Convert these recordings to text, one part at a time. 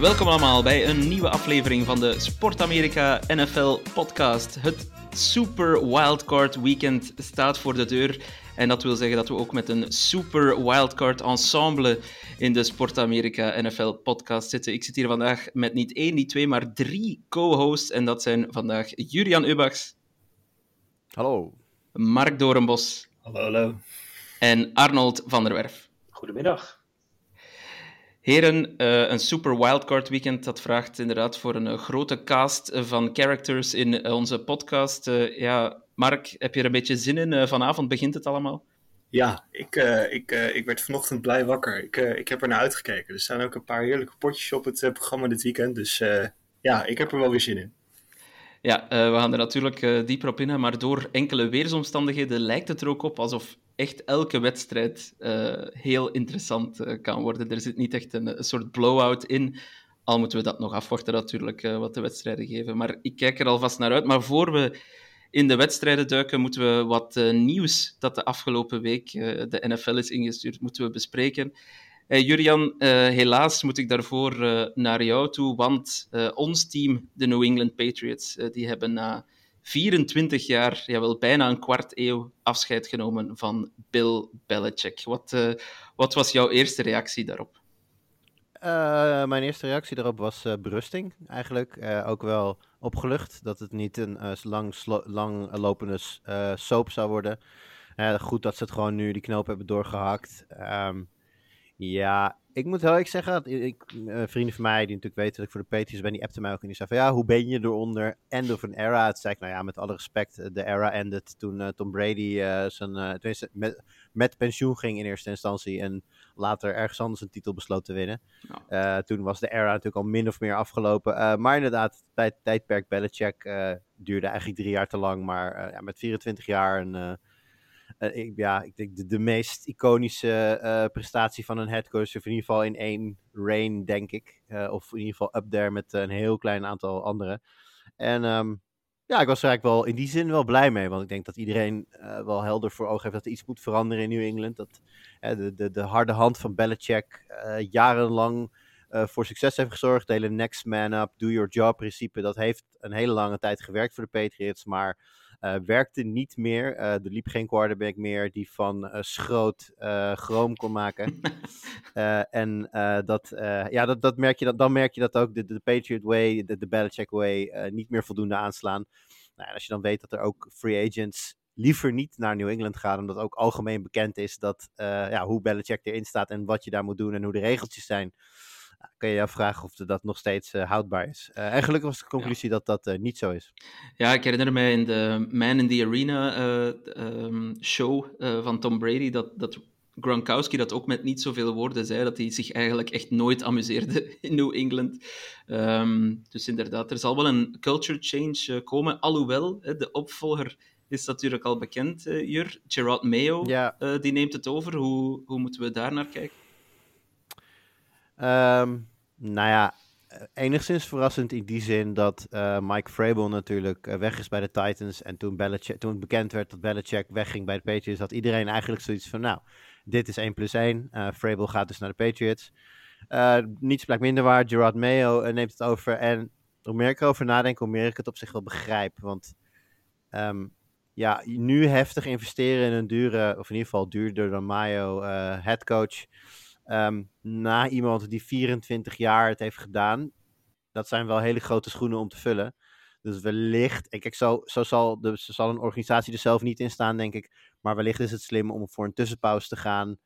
Welkom allemaal bij een nieuwe aflevering van de Sport Amerika NFL podcast. Het Super Wildcard Weekend staat voor de deur. En dat wil zeggen dat we ook met een Super Wildcard ensemble in de Sport Amerika NFL podcast zitten. Ik zit hier vandaag met niet één, niet twee, maar drie co-hosts. En dat zijn vandaag Julian Ubachs, Hallo. Mark Dorenbos Hallo, hallo. en Arnold van der Werf. Goedemiddag. Heren, eh, een super wildcard weekend, dat vraagt inderdaad voor een eh, grote cast eh, van characters in onze podcast. Ja, Mark, heb je er een beetje zin in? Vanavond begint het allemaal. Ja, ik, ik, ik werd vanochtend blij wakker. Ik, ik heb er naar uitgekeken. Er staan ook een paar heerlijke potjes op het programma dit weekend. Dus ja, ik heb er wel weer zin in. Ja, we gaan er natuurlijk dieper op in, maar door enkele weersomstandigheden lijkt het er ook op alsof echt elke wedstrijd eh, heel interessant eh, kan worden. Er zit niet echt een, soort blowout in, al moeten we dat nog afwachten natuurlijk, eh, wat de wedstrijden geven. Maar ik kijk er alvast naar uit. Maar voor we in de wedstrijden duiken, moeten we wat nieuws dat de afgelopen week de NFL is ingestuurd, moeten we bespreken. Eh, Jurian, helaas moet ik daarvoor naar jou toe, want ons team, de New England Patriots, die hebben na 24 jaar, jawel bijna een kwart eeuw, afscheid genomen van Bill Belichick. Wat, eh, wat was jouw eerste reactie daarop? Eh, mijn eerste reactie daarop was eh, berusting, eigenlijk. Ook wel opgelucht dat het niet een lang, lang lopende soap zou worden. Goed dat ze het gewoon nu die knoop hebben doorgehakt. Ehm, ja, ik moet heel eerlijk zeggen, dat ik, eh, vrienden van mij die natuurlijk weten dat ik voor de Patriots ben, die appten mij ook en die zei van ja, hoe ben je eronder? End of an era. Het zei ik, nou ja, met alle respect, eh, de era ended toen eh, Tom Brady eh, zijn, tenminste, met, met pensioen ging in eerste instantie en later ergens anders een titel besloot te winnen. Toen was de era natuurlijk al min of meer afgelopen. Maar inderdaad, het tijd, tijdperk Belichick duurde eigenlijk drie jaar te lang. Maar ja, met 24 jaar een, eh, ik, ja, ik denk de, de meest iconische eh, prestatie van een headcoach. Of in ieder geval in één reign, denk ik. Eh, of in ieder geval up there met een heel klein aantal anderen. En ehm, ja, ik was er eigenlijk wel in die zin wel blij mee. Want ik denk dat iedereen eh, wel helder voor ogen heeft dat er iets moet veranderen in New England. Dat eh, de, de, de harde hand van Belichick eh, jarenlang eh, voor succes heeft gezorgd. Het hele next man up, do your job principe. Dat heeft een hele lange tijd gewerkt voor de Patriots. Maar eh, werkte niet meer. Eh, er liep geen quarterback meer die van eh, schroot eh chroom kon maken. Eh, en eh, dat, eh, ja, dat, dat merk je, dat, dan merk je dat ook de, de Patriot way, de, de Belichick way, eh, niet meer voldoende aanslaan. Nou, als je dan weet dat er ook free agents liever niet naar New England gaan, omdat ook algemeen bekend is dat, eh, ja, hoe Belichick erin staat en wat je daar moet doen en hoe de regeltjes zijn. Nou, kan je je afvragen of dat nog steeds eh, houdbaar is. Eh, en gelukkig was de conclusie dat dat eh, niet zo is. Ja, ik herinner mij in de Man in the Arena eh, ehm, show van Tom Brady dat, dat Gronkowski dat ook met niet zoveel woorden zei, dat hij zich eigenlijk echt nooit amuseerde in New England. Ehm, dus inderdaad, er zal wel een culture change komen, alhoewel de opvolger is natuurlijk al bekend, Jur. Gerard Mayo, Ja. die neemt het over. Hoe, hoe moeten we daar naar kijken? Ehm, nou ja, eh, enigszins verrassend in die zin dat eh, Mike Vrabel natuurlijk eh, weg is bij de Titans. En toen, Belichick, toen bekend werd dat Belichick wegging bij de Patriots, had iedereen eigenlijk zoiets van, nou, dit is 1 plus 1. Eh Vrabel gaat dus naar de Patriots. Eh, niets blijkt minder waar. Gerard Mayo eh, neemt het over. En hoe meer ik erover nadenk, hoe meer ik het op zich wel begrijp. Want ehm, ja, nu heftig investeren in een dure, of in ieder geval duurder dan Mayo, eh headcoach. Ehm, na iemand die 24 jaar het heeft gedaan. Dat zijn wel hele grote schoenen om te vullen. Dus wellicht, en kijk, zo, zo zal, de, zal een organisatie er zelf niet in staan, denk ik. Maar wellicht is het slim om voor een tussenpauze te gaan.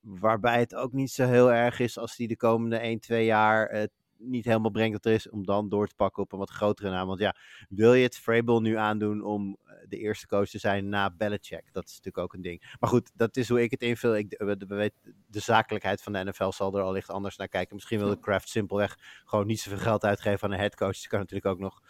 Waarbij het ook niet zo heel erg is als die de komende 1, 2 jaar eh, niet helemaal brengt dat er is, om dan door te pakken op een wat grotere naam. Want ja, wil je het Vrabel nu aandoen om eh, de eerste coach te zijn na Belichick? Dat is natuurlijk ook een ding. Maar goed, dat is hoe ik het invul. Ik, we weten, de zakelijkheid van de NFL zal er allicht anders naar kijken. Misschien wil de Kraft simpelweg gewoon niet zoveel geld uitgeven aan een headcoach. Dat kan natuurlijk ook nog.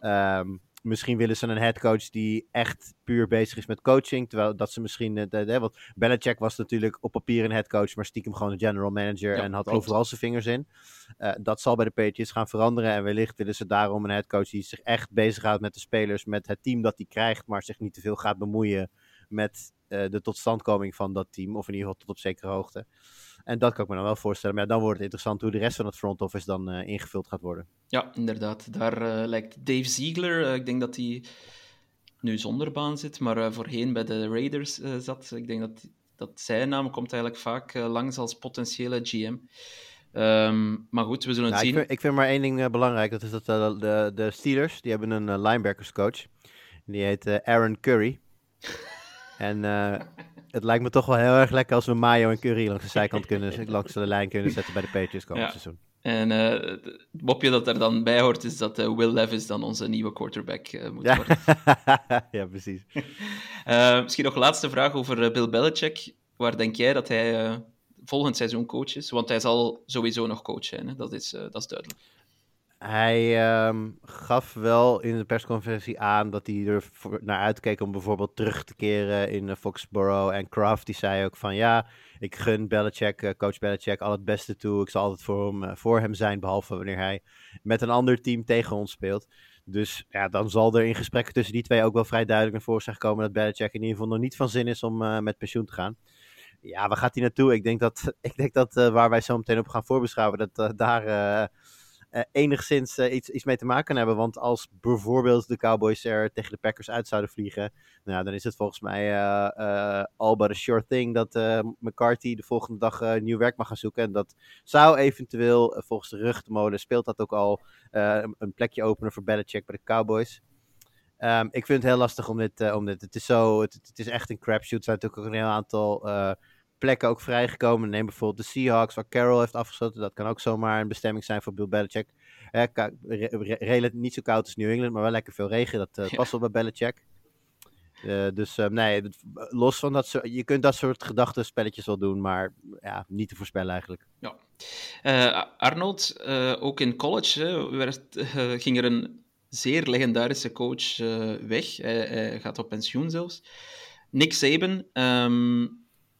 Ehm, misschien willen ze een headcoach die echt puur bezig is met coaching. Terwijl dat ze misschien. eh, de, want Belichick was natuurlijk op papier een headcoach, maar stiekem gewoon een general manager. Ja, en had klopt. overal zijn vingers in. Eh, dat zal bij de Patriots gaan veranderen. En wellicht willen ze daarom een headcoach die zich echt bezighoudt met de spelers, met het team dat hij krijgt, maar zich niet te veel gaat bemoeien met eh, de totstandkoming van dat team. Of in ieder geval tot op zekere hoogte. En dat kan ik me dan wel voorstellen. Maar ja, dan wordt het interessant hoe de rest van het front office dan eh, ingevuld gaat worden. Ja, inderdaad. Daar eh, lijkt Dave Ziegler, eh, ik denk dat hij nu zonder baan zit, maar voorheen bij de Raiders zat. Ik denk dat, dat zijn naam komt eigenlijk vaak langs als potentiële GM. Ehm, maar goed, we zullen het Nou, ik, zien. vind, ik vind maar één ding belangrijk. Dat is dat de, de Steelers, die hebben een linebackerscoach. Die heet Aaron Curry. en eh, het lijkt me toch wel heel erg lekker als we Mayo en Curry langs de zijkant kunnen, langs de lijn kunnen zetten bij de Patriots komend Ja. seizoen. En eh, het mopje dat er dan bij hoort, is dat eh, Will Levis dan onze nieuwe quarterback moet Ja. worden. ja, precies. Misschien nog een laatste vraag over Bill Belichick. Waar denk jij dat hij volgend seizoen coach is? Want hij zal sowieso nog coach zijn, hè? Dat, is, dat is duidelijk. Hij ehm, gaf wel in de persconferentie aan dat hij er naar uitkeek om bijvoorbeeld terug te keren in eh, Foxborough. En Kraft die zei ook van ja, ik gun Belichick, eh, coach Belichick al het beste toe. Ik zal altijd voor hem, eh, voor hem zijn, behalve wanneer hij met een ander team tegen ons speelt. Dus ja, dan zal er in gesprekken tussen die twee ook wel vrij duidelijk naar voren zijn gekomen dat Belichick in ieder geval nog niet van zin is om met pensioen te gaan. Ja, waar gaat hij naartoe? Ik denk dat, ik denk dat waar wij zo meteen op gaan voorbeschouwen, dat daar eh, enigszins eh, iets, iets mee te maken hebben. Want als bijvoorbeeld de Cowboys er tegen de Packers uit zouden vliegen, nou, dan is het volgens mij eh all but a sure thing dat McCarthy de volgende dag nieuw werk mag gaan zoeken. En dat zou eventueel, volgens de ruchtmolen, speelt dat ook al een- een plekje openen voor Belichick bij de Cowboys. Ehm, ik vind het heel lastig om dit, om dit. Het is zo, het, het is echt een crapshoot. Er zijn natuurlijk ook een heel aantal plekken ook vrijgekomen. Neem bijvoorbeeld de Seahawks, waar Carroll heeft afgesloten. Dat kan ook zomaar een bestemming zijn voor Bill Belichick. Eh, re- re- niet zo koud als New England, maar wel lekker veel regen. Dat Ja. past wel bij Belichick. Eh, dus eh, nee, los van dat soort, je kunt dat soort gedachtenspelletjes wel doen, maar ja, niet te voorspellen eigenlijk. Eh, Arnold, ook in college hè, werd, ging er een zeer legendarische coach weg. Hij, hij gaat op pensioen zelfs. Nick Saban, ehm,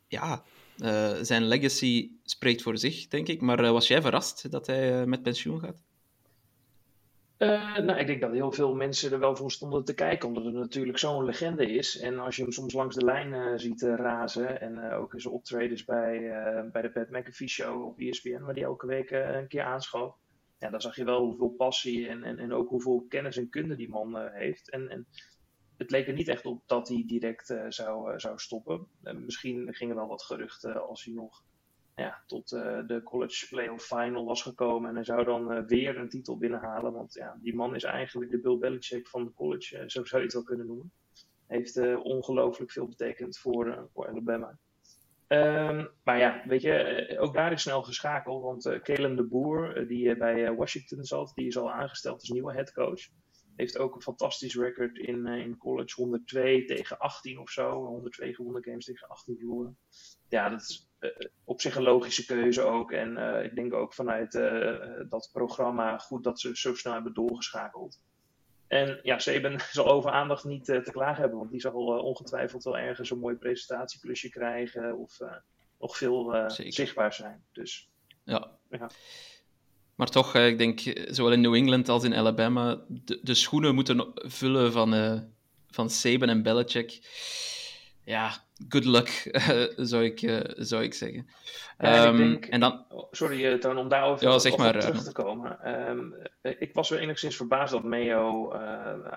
ja, eh, zijn legacy spreekt voor zich, denk ik. Maar eh, was jij verrast dat hij eh, met pensioen gaat? Nou, ik denk dat heel veel mensen er wel voor stonden te kijken, omdat het natuurlijk zo'n legende is. En als je hem soms langs de lijn ziet razen, en ook in zijn optredens bij, bij de Pat McAfee Show op ESPN, waar die elke week een keer aanschoof, ja, dan zag je wel hoeveel passie en, en, en ook hoeveel kennis en kunde die man heeft. En, en het leek er niet echt op dat hij direct eh, zou, eh, zou stoppen. Eh, misschien gingen wel wat geruchten als hij nog ja, tot de college playoff final was gekomen. En hij zou dan weer een titel binnenhalen. Want ja, die man is eigenlijk de Bill Belichick van de college. zo zou je het wel kunnen noemen. Heeft ongelooflijk veel betekend voor, voor Alabama. Ehm, maar ja, weet je, ook daar is snel geschakeld. Want Kalen de Boer, die bij Washington zat, die is al aangesteld als nieuwe headcoach. Heeft ook een fantastisch record in, eh, in college. 102 tegen 18 of zo. 102 gewonnen games tegen 18 verloren. Ja, dat is eh, op zich een logische keuze ook. En eh, ik denk ook vanuit dat programma goed dat ze zo snel hebben doorgeschakeld. En ja, Seben zal over aandacht niet te klagen hebben, want die zal ongetwijfeld wel ergens een mooi presentatieplusje krijgen of nog veel zichtbaar zijn. Dus Ja. Ja. Maar toch, eh, ik denk, eh, zowel in New England als in Alabama, de, de schoenen moeten vullen van, eh van Saban en Belichick. Ja, good luck, zou, ik, zou ik zeggen. Ja, en ik Ehm, denk- en dan, Oh, Sorry, Toon, om daarover Ja, zeg maar, terug te komen. Ehm, eh, ik was wel enigszins verbaasd dat Mayo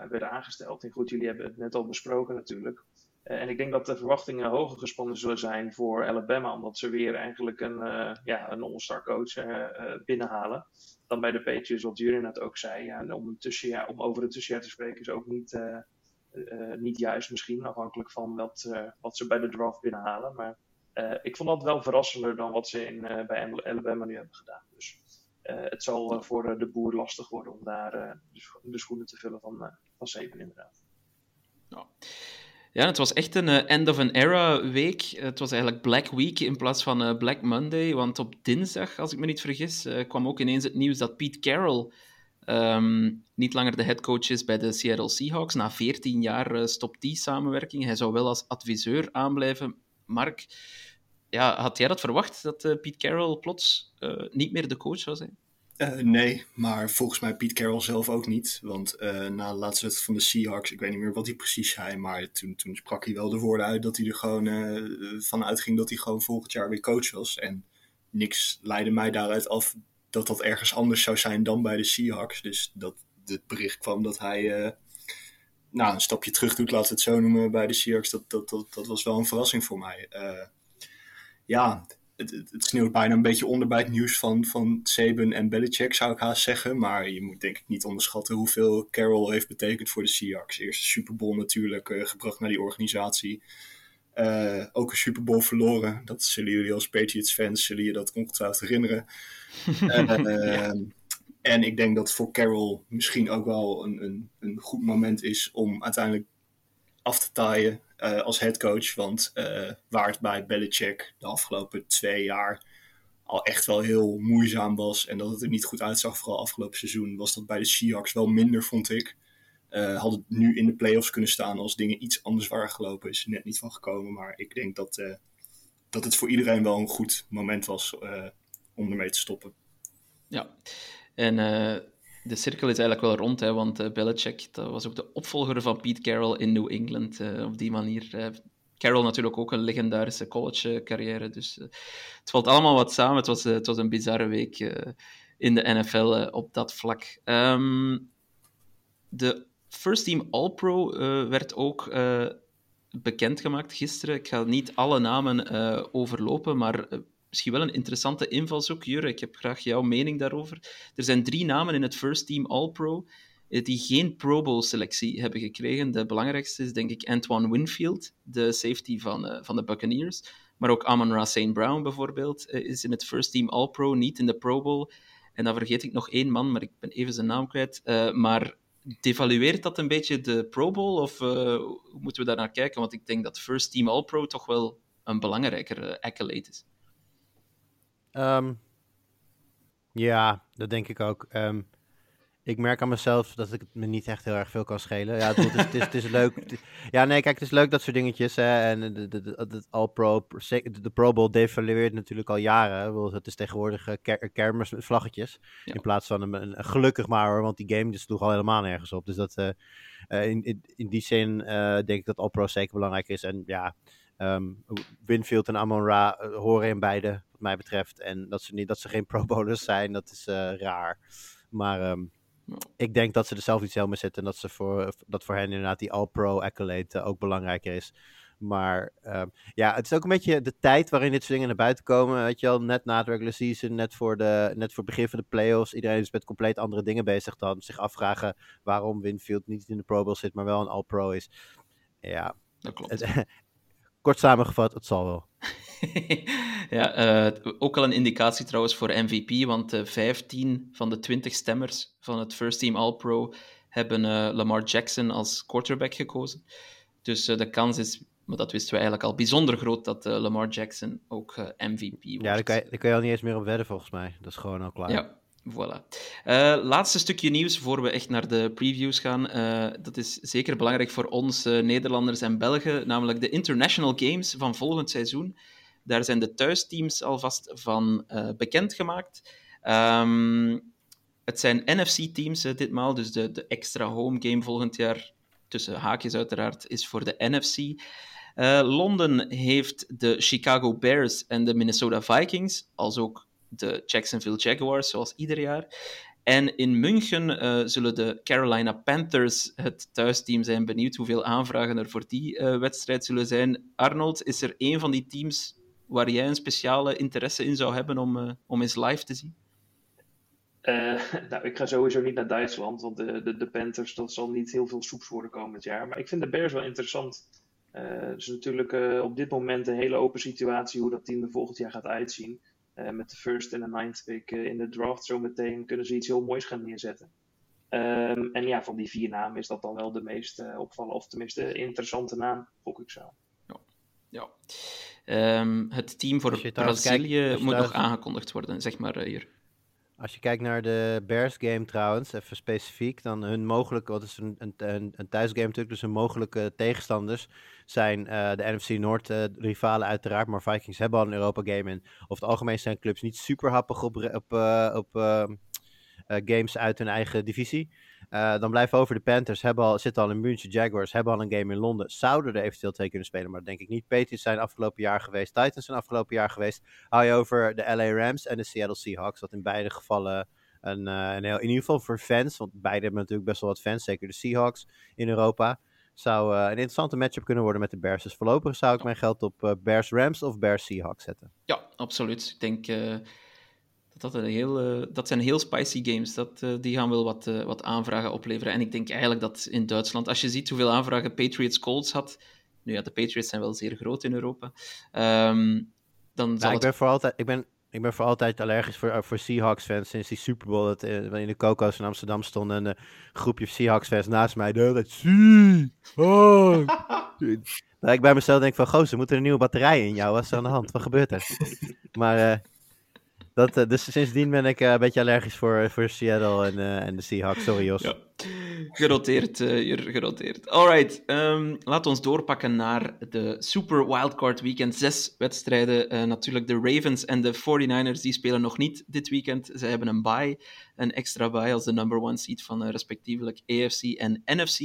werd aangesteld. En goed, jullie hebben het net al besproken natuurlijk. Eh, en ik denk dat de verwachtingen hoger gespannen zullen zijn voor Alabama, omdat ze weer eigenlijk een, eh, ja, een all-star coach eh, binnenhalen. Dan bij de Patriots, wat Jurin net ook zei. Ja, om, een om over een tussenjaar te spreken is ook niet, niet juist misschien, afhankelijk van wat, wat ze bij de draft binnenhalen. Maar ik vond dat wel verrassender dan wat ze in, bij Alabama nu hebben gedaan. Dus het zal voor de boer lastig worden om daar de, schoenen te vullen van, van Saban inderdaad. Ja. Ja, het was echt een end of an era week. Het was eigenlijk Black Week in plaats van Black Monday. Want op dinsdag, als ik me niet vergis, kwam ook ineens het nieuws dat Pete Carroll Ehm, niet langer de headcoach is bij de Seattle Seahawks. Na 14 jaar stopt die samenwerking. Hij zou wel als adviseur aanblijven. Mark, ja, had jij dat verwacht, dat Pete Carroll plots niet meer de coach zou zijn? Nee, maar volgens mij Pete Carroll zelf ook niet. Want na de laatste wedstrijd van de Seahawks, ik weet niet meer wat hij precies zei, maar toen, toen sprak hij wel de woorden uit dat hij er gewoon van uitging dat hij gewoon volgend jaar weer coach was. En niks leidde mij daaruit af dat dat ergens anders zou zijn dan bij de Seahawks. Dus dat het bericht kwam dat hij uh, nou, een stapje terug doet, laten we het zo noemen, bij de Seahawks. Dat, dat, dat, dat was wel een verrassing voor mij. Uh, ja, het, het, het, sneeuwt bijna een beetje onder bij het nieuws van, van Saban en Belichick, zou ik haast zeggen. Maar je moet denk ik niet onderschatten hoeveel Carroll heeft betekend voor de Seahawks. Eerste Super Bowl natuurlijk, uh, gebracht naar die organisatie. Uh, ook een Super Bowl verloren. Dat zullen jullie als Patriots-fans zullen je dat ongetwijfeld herinneren. uh, En ik denk dat voor Carroll misschien ook wel een, een, een goed moment is om uiteindelijk af te taaien uh, als headcoach. Want waar het bij Belichick de afgelopen twee jaar al echt wel heel moeizaam was en dat het er niet goed uitzag, vooral afgelopen seizoen, was dat bij de Seahawks wel minder, vond ik. Uh, had het nu in de playoffs kunnen staan als dingen iets anders waren gelopen. Is net niet van gekomen. Maar ik denk dat, uh, dat het voor iedereen wel een goed moment was uh, om ermee te stoppen. Ja, en de cirkel is eigenlijk wel rond. Hè, want Belichick dat was ook de opvolger van Pete Carroll in New England. op die manier. Carroll natuurlijk ook een legendarische college carrière. Dus het valt allemaal wat samen. Het was, het was een bizarre week in de NFL op dat vlak. Um, de First Team All-Pro werd ook bekendgemaakt gisteren. Ik ga niet alle namen overlopen, maar misschien wel een interessante invalshoek. Jure, ik heb graag jouw mening daarover. Er zijn drie namen in het First Team All-Pro die geen Pro Bowl-selectie hebben gekregen. De belangrijkste is denk ik Antoine Winfield, de safety van, van de Buccaneers. Maar ook Amon-Ra St. Brown bijvoorbeeld is in het First Team All-Pro, niet in de Pro Bowl. En dan vergeet ik nog één man, maar ik ben even zijn naam kwijt. maar devalueert dat een beetje de Pro Bowl? Of moeten we daar naar kijken? Want ik denk dat First Team All-Pro toch wel een belangrijker accolade is. Um, ja, dat denk ik ook. Um, ik merk aan mezelf dat ik het me niet echt heel erg veel kan schelen. Ja, het, is, het, is, het is leuk. Ja, nee, kijk, het is leuk dat soort dingetjes. Hè, en de, de, de, de All-Pro, de Pro Bowl devalueert natuurlijk al jaren. Het is tegenwoordig uh, kermis met vlaggetjes. In plaats van een, een, gelukkig maar hoor, want die game sloeg al helemaal nergens op. Dus dat, uh, uh, in, in, in, die zin denk ik dat All-Pro zeker belangrijk is. En ja, um, Winfield en Amon-Ra horen in beide, wat mij betreft. En dat ze, niet, dat ze geen Pro Bowlers zijn, dat is raar. Maar... Um, ik denk dat ze er zelf iets heel mee zitten. En dat, ze voor, dat voor hen inderdaad die All-Pro accolade uh, ook belangrijker is. Maar uh, ja, het is ook een beetje de tijd waarin dit soort dingen naar buiten komen. Weet je wel, net na het regular season, net voor, de, net voor het begin van de playoffs. Iedereen is met compleet andere dingen bezig dan zich afvragen waarom Winfield niet in de Pro Bowl zit, maar wel een All-Pro is. Ja, dat klopt. kort samengevat, het zal wel. ja, uh, ook al een indicatie trouwens voor MVP, want uh, 15 van de 20 stemmers van het First Team All-Pro hebben uh, Lamar Jackson als quarterback gekozen. Dus de kans is, maar dat wisten we eigenlijk al, bijzonder groot dat Lamar Jackson ook MVP wordt. Ja, daar kan, je, daar kan je al niet eens meer op wedden volgens mij. Dat is gewoon al klaar. Ja, Voilà. Uh, laatste stukje nieuws voor we echt naar de previews gaan. Uh, dat is zeker belangrijk voor ons, uh, Nederlanders en Belgen, namelijk de International Games van volgend seizoen. Daar zijn de thuisteams alvast van bekendgemaakt. Um, het zijn NFC-teams ditmaal, dus de, de extra home game volgend jaar, tussen haakjes uiteraard, is voor de NFC. Londen heeft de Chicago Bears en de Minnesota Vikings, als ook de Jacksonville Jaguars, zoals ieder jaar. En in München uh, zullen de Carolina Panthers het thuisteam zijn. Benieuwd hoeveel aanvragen er voor die uh, wedstrijd zullen zijn. Arnold, is er een van die teams waar jij een speciale interesse in zou hebben om, uh, om eens live te zien? nou, ik ga sowieso niet naar Duitsland, want de, de, de, Panthers, dat zal niet heel veel soeps worden komend jaar. Maar ik vind de Bears wel interessant. het is natuurlijk op dit moment een hele open situatie hoe dat team er volgend jaar gaat uitzien. Met de first en de ninth pick in de draft zometeen kunnen ze iets heel moois gaan neerzetten. Ehm, en ja, van die vier namen is dat dan wel de meest uh, opvallen, of tenminste interessante naam, gok ik zo. Ja. ja. Um, het team voor Brazilië moet nog aangekondigd worden, zeg maar hier. Als je kijkt naar de Bears game trouwens, even specifiek, dan hun mogelijke, wat is een, een, een, thuisgame natuurlijk, dus hun mogelijke tegenstanders zijn uh, de NFC Noord uh, rivalen uiteraard, maar Vikings hebben al een Europa game en over het algemeen zijn clubs niet super happig op, op, uh, op games uit hun eigen divisie. Uh, dan blijven over de Panthers, hebben al, zitten al in München, Jaguars hebben al een game in Londen. Zouden er eventueel twee kunnen spelen, maar dat denk ik niet. Patriots zijn afgelopen jaar geweest, Titans zijn afgelopen jaar geweest. Hou je over de LA Rams en de Seattle Seahawks, wat in beide gevallen een, uh, een heel, in ieder geval voor fans, want beide hebben natuurlijk best wel wat fans, zeker de Seahawks in Europa. Zou uh, een interessante matchup kunnen worden met de Bears. Dus voorlopig zou ik mijn geld op Bears Rams of Bears Seahawks zetten. Ja, absoluut. Ik denk dat, een heel, uh, dat zijn heel spicy games. Dat, uh, die gaan wel wat, uh, wat aanvragen opleveren. En ik denk eigenlijk dat in Duitsland, als je ziet hoeveel aanvragen Patriots Colts had. Nu ja, de Patriots zijn wel zeer groot in Europa. Um, dan nou, zal ik, het... ben voor altijd, ik, ben, ik ben voor altijd allergisch voor, voor Seahawks-fans. Sinds die Super Bowl dat in de Coco's in Amsterdam stonden een groepje Seahawks-fans naast mij. De hele dat ik bij mezelf denk van, gozer, moet er een nieuwe batterij in jou? Wat is er aan de hand? Wat gebeurt er? Maar dat, uh, dus sindsdien ben ik uh, een beetje allergisch voor, voor Seattle en, en de Seahawks. Sorry, Jos. Geroteerd, uh, geroteerd. Alright, um, laten we ons doorpakken naar de Super Wildcard Weekend. Zes wedstrijden. natuurlijk de Ravens en de 49ers, die spelen nog niet dit weekend. Ze hebben een bye, een extra bye als de number one seed van respectievelijk AFC en NFC.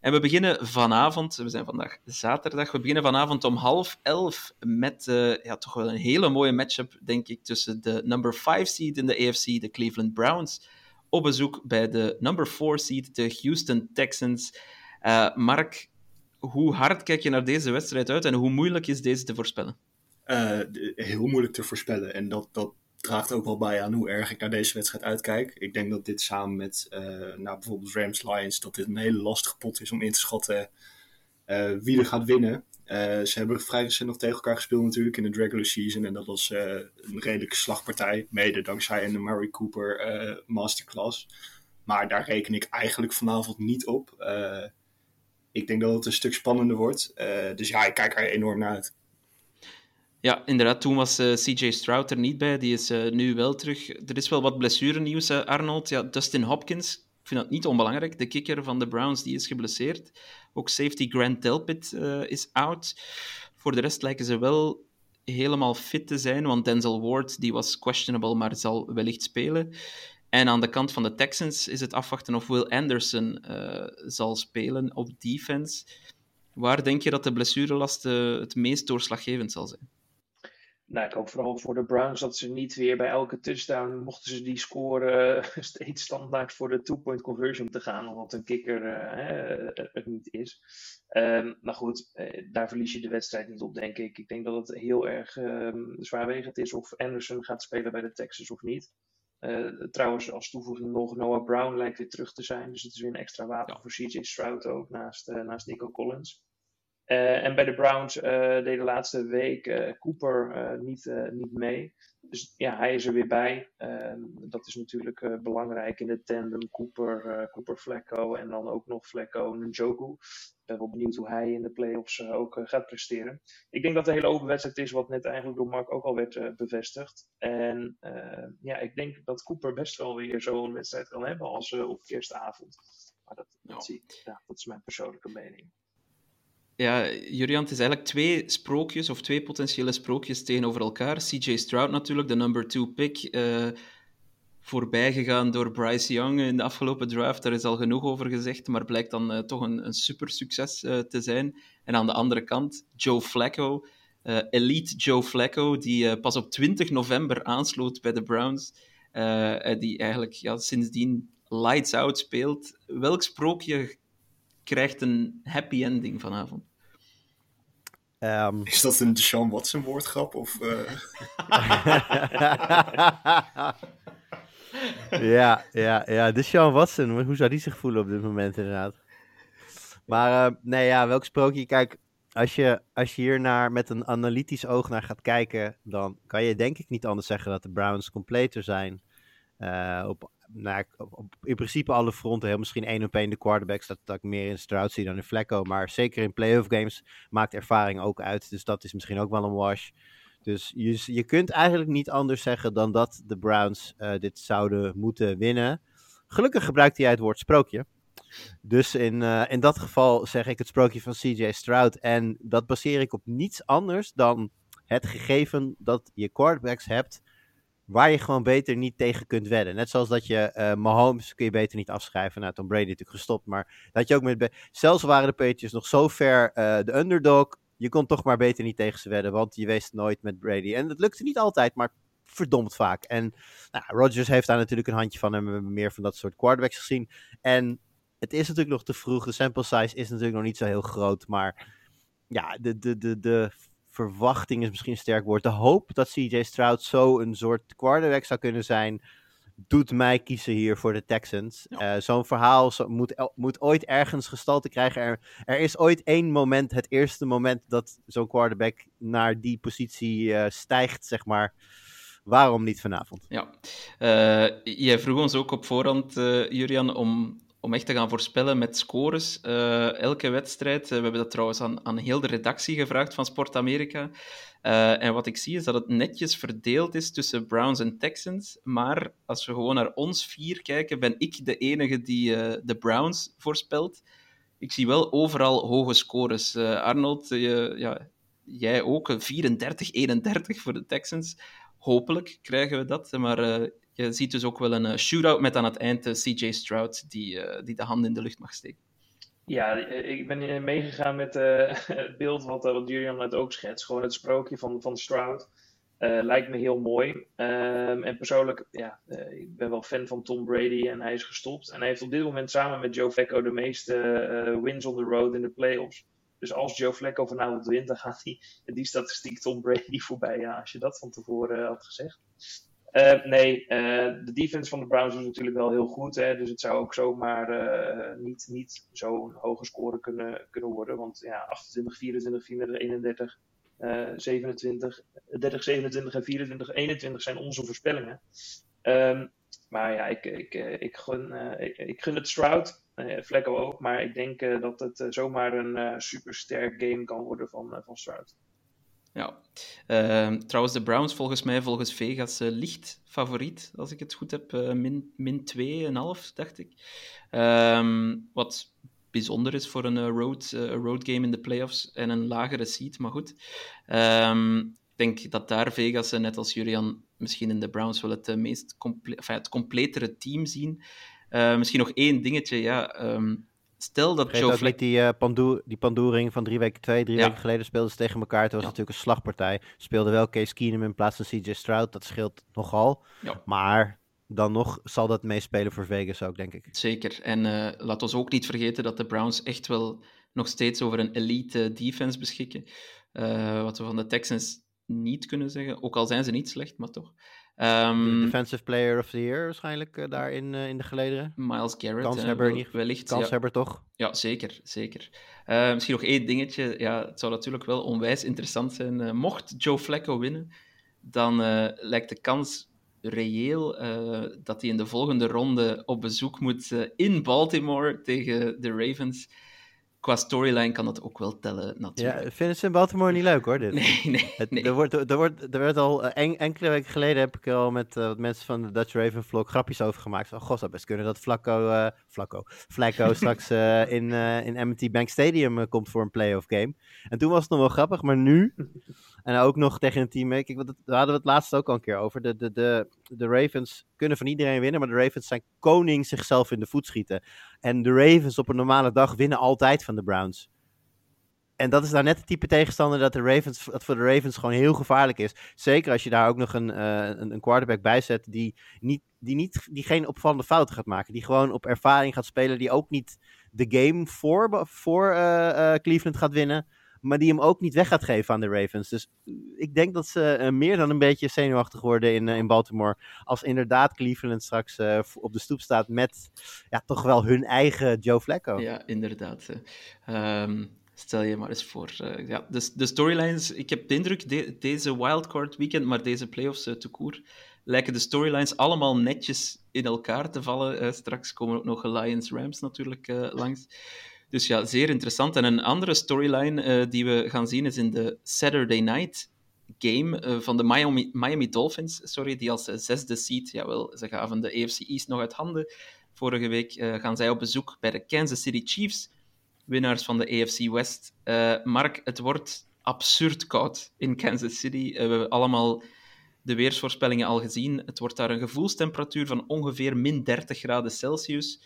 En we beginnen vanavond, we zijn vandaag zaterdag, we beginnen vanavond om half elf met uh, ja, toch wel een hele mooie matchup, denk ik, tussen de number 5 seed in de AFC, de Cleveland Browns, op bezoek bij de number 4 seed, de Houston Texans. Uh, Mark, hoe hard kijk je naar deze wedstrijd uit en hoe moeilijk is deze te voorspellen? Uh, heel moeilijk te voorspellen. En dat, dat draagt ook wel bij aan hoe erg ik naar deze wedstrijd uitkijk. Ik denk dat dit samen met uh, nou, bijvoorbeeld Rams Lions, dat dit een hele lastige pot is om in te schatten uh, wie er gaat winnen. Uh, ze hebben vrij recent nog tegen elkaar gespeeld natuurlijk in de regular season. En dat was een redelijke slagpartij. Mede dankzij een Murray Cooper masterclass. Maar daar reken ik eigenlijk vanavond niet op. ik denk dat het een stuk spannender wordt. dus ja, ik kijk er enorm naar uit. Ja, inderdaad. Toen was uh, CJ Stroud er niet bij. Die is uh, nu wel terug. Er is wel wat blessurenieuws, uh, Arnold. Ja, Dustin Hopkins, ik vind dat niet onbelangrijk. De kicker van de Browns die is geblesseerd. Ook safety Grant Delpit is out. Voor de rest lijken ze wel helemaal fit te zijn, want Denzel Ward die was questionable, maar zal wellicht spelen. En aan de kant van de Texans is het afwachten of Will Anderson zal spelen op defense. Waar denk je dat de blessurelast het meest doorslaggevend zal zijn? Nou, ik hoop vooral voor de Browns dat ze niet weer bij elke touchdown, mochten ze die scoren, steeds standaard voor de two-point conversion te gaan, omdat een kikker uh, het niet is. Um, maar goed, daar verlies je de wedstrijd niet op, denk ik. Ik denk dat het heel erg um, zwaarwegend is of Anderson gaat spelen bij de Texans of niet. Uh, trouwens, als toevoeging nog, Noah Brown lijkt weer terug te zijn. Dus het is weer een extra wapen ja. voor CJ Stroud ook, naast, naast Nico Collins. Uh, en bij de Browns uh, deed de laatste week uh, Cooper niet, niet mee. Dus ja, hij is er weer bij. Ehm, dat is natuurlijk belangrijk in de tandem Cooper, Cooper Flecko en dan ook nog Flecko Njoku. Ik ben wel benieuwd hoe hij in de playoffs ook gaat presteren. Ik denk dat een hele open wedstrijd is, wat net eigenlijk door Mark ook al werd bevestigd. En ja, ik denk dat Cooper best wel weer zo'n wedstrijd kan hebben als op kerstavond. Maar dat, dat, zie ik, ja, dat is mijn persoonlijke mening. Ja, Jurian, het is eigenlijk twee sprookjes of twee potentiële sprookjes tegenover elkaar. CJ Stroud natuurlijk, de number two pick. Uh, voorbijgegaan door Bryce Young in de afgelopen draft. Daar is al genoeg over gezegd, maar blijkt dan uh, toch een, een super succes uh, te zijn. En aan de andere kant, Joe Flacco, elite Joe Flacco, die pas op 20 november aansloot bij de Browns. die eigenlijk ja, sindsdien lights out speelt. Welk sprookje krijgt een happy ending vanavond? Um... Is dat een Sean Watson woordgrap? Of, uh... ja, ja, ja. De Sean Watson. Hoe zou die zich voelen op dit moment inderdaad? Maar uh, nee, ja, welk sprookje? Kijk, als je, als je hier naar, met een analytisch oog naar gaat kijken, dan kan je denk ik niet anders zeggen dat de Browns completer zijn. Uh, op, nou, in principe alle fronten, heel misschien één op één de quarterbacks, dat, dat ik meer in Stroud zie dan in Flecko. Maar zeker in playoff games maakt ervaring ook uit. Dus dat is misschien ook wel een wash. Dus je, je kunt eigenlijk niet anders zeggen dan dat de Browns uh, dit zouden moeten winnen. Gelukkig gebruikt hij het woord sprookje. Dus in, uh, in dat geval zeg ik het sprookje van CJ Stroud. En dat baseer ik op niets anders dan het gegeven dat je quarterbacks hebt waar je gewoon beter niet tegen kunt wedden. Net zoals dat je uh, Mahomes kun je beter niet afschrijven. Nou, Tom Brady natuurlijk gestopt, maar dat je ook met... Zelfs waren de Patriots nog zo ver uh, de underdog, je kon toch maar beter niet tegen ze wedden, want je wist nooit met Brady. En dat lukte niet altijd, maar verdomd vaak. En nou, Rodgers heeft daar natuurlijk een handje van en we hebben meer van dat soort quarterbacks gezien. En het is natuurlijk nog te vroeg, de sample size is natuurlijk nog niet zo heel groot, maar ja, de, de, de, de verwachting is misschien een sterk woord. De hoop dat CJ Stroud zo een soort quarterback zou kunnen zijn, doet mij kiezen hier voor de Texans. Ja. Uh, Zo'n verhaal zo, moet, moet ooit ergens gestalte krijgen. Er, er, is ooit één moment, het eerste moment dat zo'n quarterback naar die positie uh, stijgt, zeg maar. Waarom niet vanavond? Ja, uh, jij vroeg ons ook op voorhand, Jurian, om om echt te gaan voorspellen met scores. Uh, elke wedstrijd. Uh, we hebben dat trouwens aan, aan heel de redactie gevraagd van Sport Amerika. Uh, en wat ik zie is dat het netjes verdeeld is tussen Browns en Texans. Maar als we gewoon naar ons vier kijken, ben ik de enige die de Browns voorspelt. Ik zie wel overal hoge scores. Arnold, ja, jij ook 34-31 voor de Texans. Hopelijk krijgen we dat. Maar je ziet dus ook wel een uh, shootout met aan het eind uh, CJ Stroud die, uh, die de hand in de lucht mag steken. Ja, ik ben meegegaan met het beeld wat, wat Julian net ook schetst. Gewoon het sprookje van, van Stroud. lijkt me heel mooi. Um, en persoonlijk, ja, ik ben wel fan van Tom Brady en hij is gestopt. En hij heeft op dit moment samen met Joe Flacco de meeste wins on the road in de playoffs. Dus als Joe Flacco vanavond wint, dan gaat hij die statistiek Tom Brady voorbij. Ja, als je dat van tevoren had gezegd. Uh, nee, uh, de defense van de Browns is natuurlijk wel heel goed. Hè, dus het zou ook zomaar uh, niet, niet zo'n hoge score kunnen, kunnen worden. Want ja, 28, 24, 34, 31, 27, 30, 27 en 24, 21 zijn onze voorspellingen. Um, maar ja, ik, ik, ik, gun, ik, ik gun het Stroud. Flecko ook. Maar ik denk dat het zomaar een supersterk game kan worden van, van Stroud. Ja. Uh, trouwens, de Browns volgens mij, volgens Vegas, uh, licht favoriet, als ik het goed heb. Uh, min, min 2,5, dacht ik. Um, wat bijzonder is voor een uh, road, road game in de playoffs en een lagere seed, maar goed. Um, ik denk dat daar Vegas, net als Julian, misschien in de Browns wel het meest comple het completere team zien. misschien nog één dingetje, ja... Stel dat Joe Flacco... Die, uh, pandoer, die pandoering van drie weken, twee, drie ja. weken geleden speelden ze tegen elkaar. Het was ja. natuurlijk een slagpartij. Speelde wel Case Keenum in plaats van CJ Stroud. Dat scheelt nogal. Ja. Maar dan nog zal dat meespelen voor Vegas ook, denk ik. Zeker. En uh, laat ons ook niet vergeten dat de Browns echt wel nog steeds over een elite defense beschikken. Uh, wat we van de Texans niet kunnen zeggen. Ook al zijn ze niet slecht, maar toch. Um, Defensive Player of the Year waarschijnlijk uh, daar in, uh, in de gelederen. Miles Garrett. Kanshebber uh, wellicht. Kanshebber ja. toch? Ja, zeker. zeker. Misschien nog één dingetje. Ja, het zou natuurlijk wel onwijs interessant zijn. mocht Joe Flacco winnen, dan lijkt de kans reëel dat hij in de volgende ronde op bezoek moet in Baltimore tegen de Ravens qua storyline kan dat ook wel tellen, natuurlijk. Ja, vinden ze in Baltimore niet leuk, hoor, dit? Nee, nee, het, nee. Er, wordt, er, wordt, er werd al en, enkele weken geleden heb ik al met uh, wat mensen van de Dutch Raven vlog grapjes over gemaakt. Van, god, zou best kunnen dat Flacco, uh, Flacco, Flacco straks in, in M&T Bank Stadium komt voor een playoff game. En toen was het nog wel grappig, maar nu... En ook nog tegen een team. Kijk, daar hadden we het laatst ook al een keer over. De, de, de, de Ravens kunnen van iedereen winnen, maar de Ravens zijn koning zichzelf in de voet schieten. En de Ravens op een normale dag winnen altijd van de Browns. En dat is nou net het type tegenstander dat, de Ravens, dat voor de Ravens gewoon heel gevaarlijk is. Zeker als je daar ook nog een, uh, een, een, quarterback bij zet die, niet, die, niet, die geen opvallende fouten gaat maken. Die gewoon op ervaring gaat spelen. Die ook niet de game voor, voor uh, uh, Cleveland gaat winnen maar die hem ook niet weg gaat geven aan de Ravens. Dus ik denk dat ze uh, meer dan een beetje zenuwachtig worden in, uh, in Baltimore. Als inderdaad Cleveland straks op de stoep staat met ja, toch wel hun eigen Joe Flacco. Ja, inderdaad. Um, Stel je maar eens voor. Uh, ja, de, de storylines, ik heb de indruk, de, deze wildcard weekend, maar deze playoffs uh, te koer, lijken de storylines allemaal netjes in elkaar te vallen. Straks komen ook nog Lions-Rams natuurlijk langs. Dus ja, zeer interessant. En een andere storyline die we gaan zien is in de Saturday night game van de Miami, Miami Dolphins, sorry, die als zesde seed, jawel, ze gaven de AFC East nog uit handen. Vorige week gaan zij op bezoek bij de Kansas City Chiefs winnaars van de AFC West. Mark, het wordt absurd koud in Kansas City. We hebben allemaal de weersvoorspellingen al gezien. Het wordt daar een gevoelstemperatuur van ongeveer min 30 graden Celsius.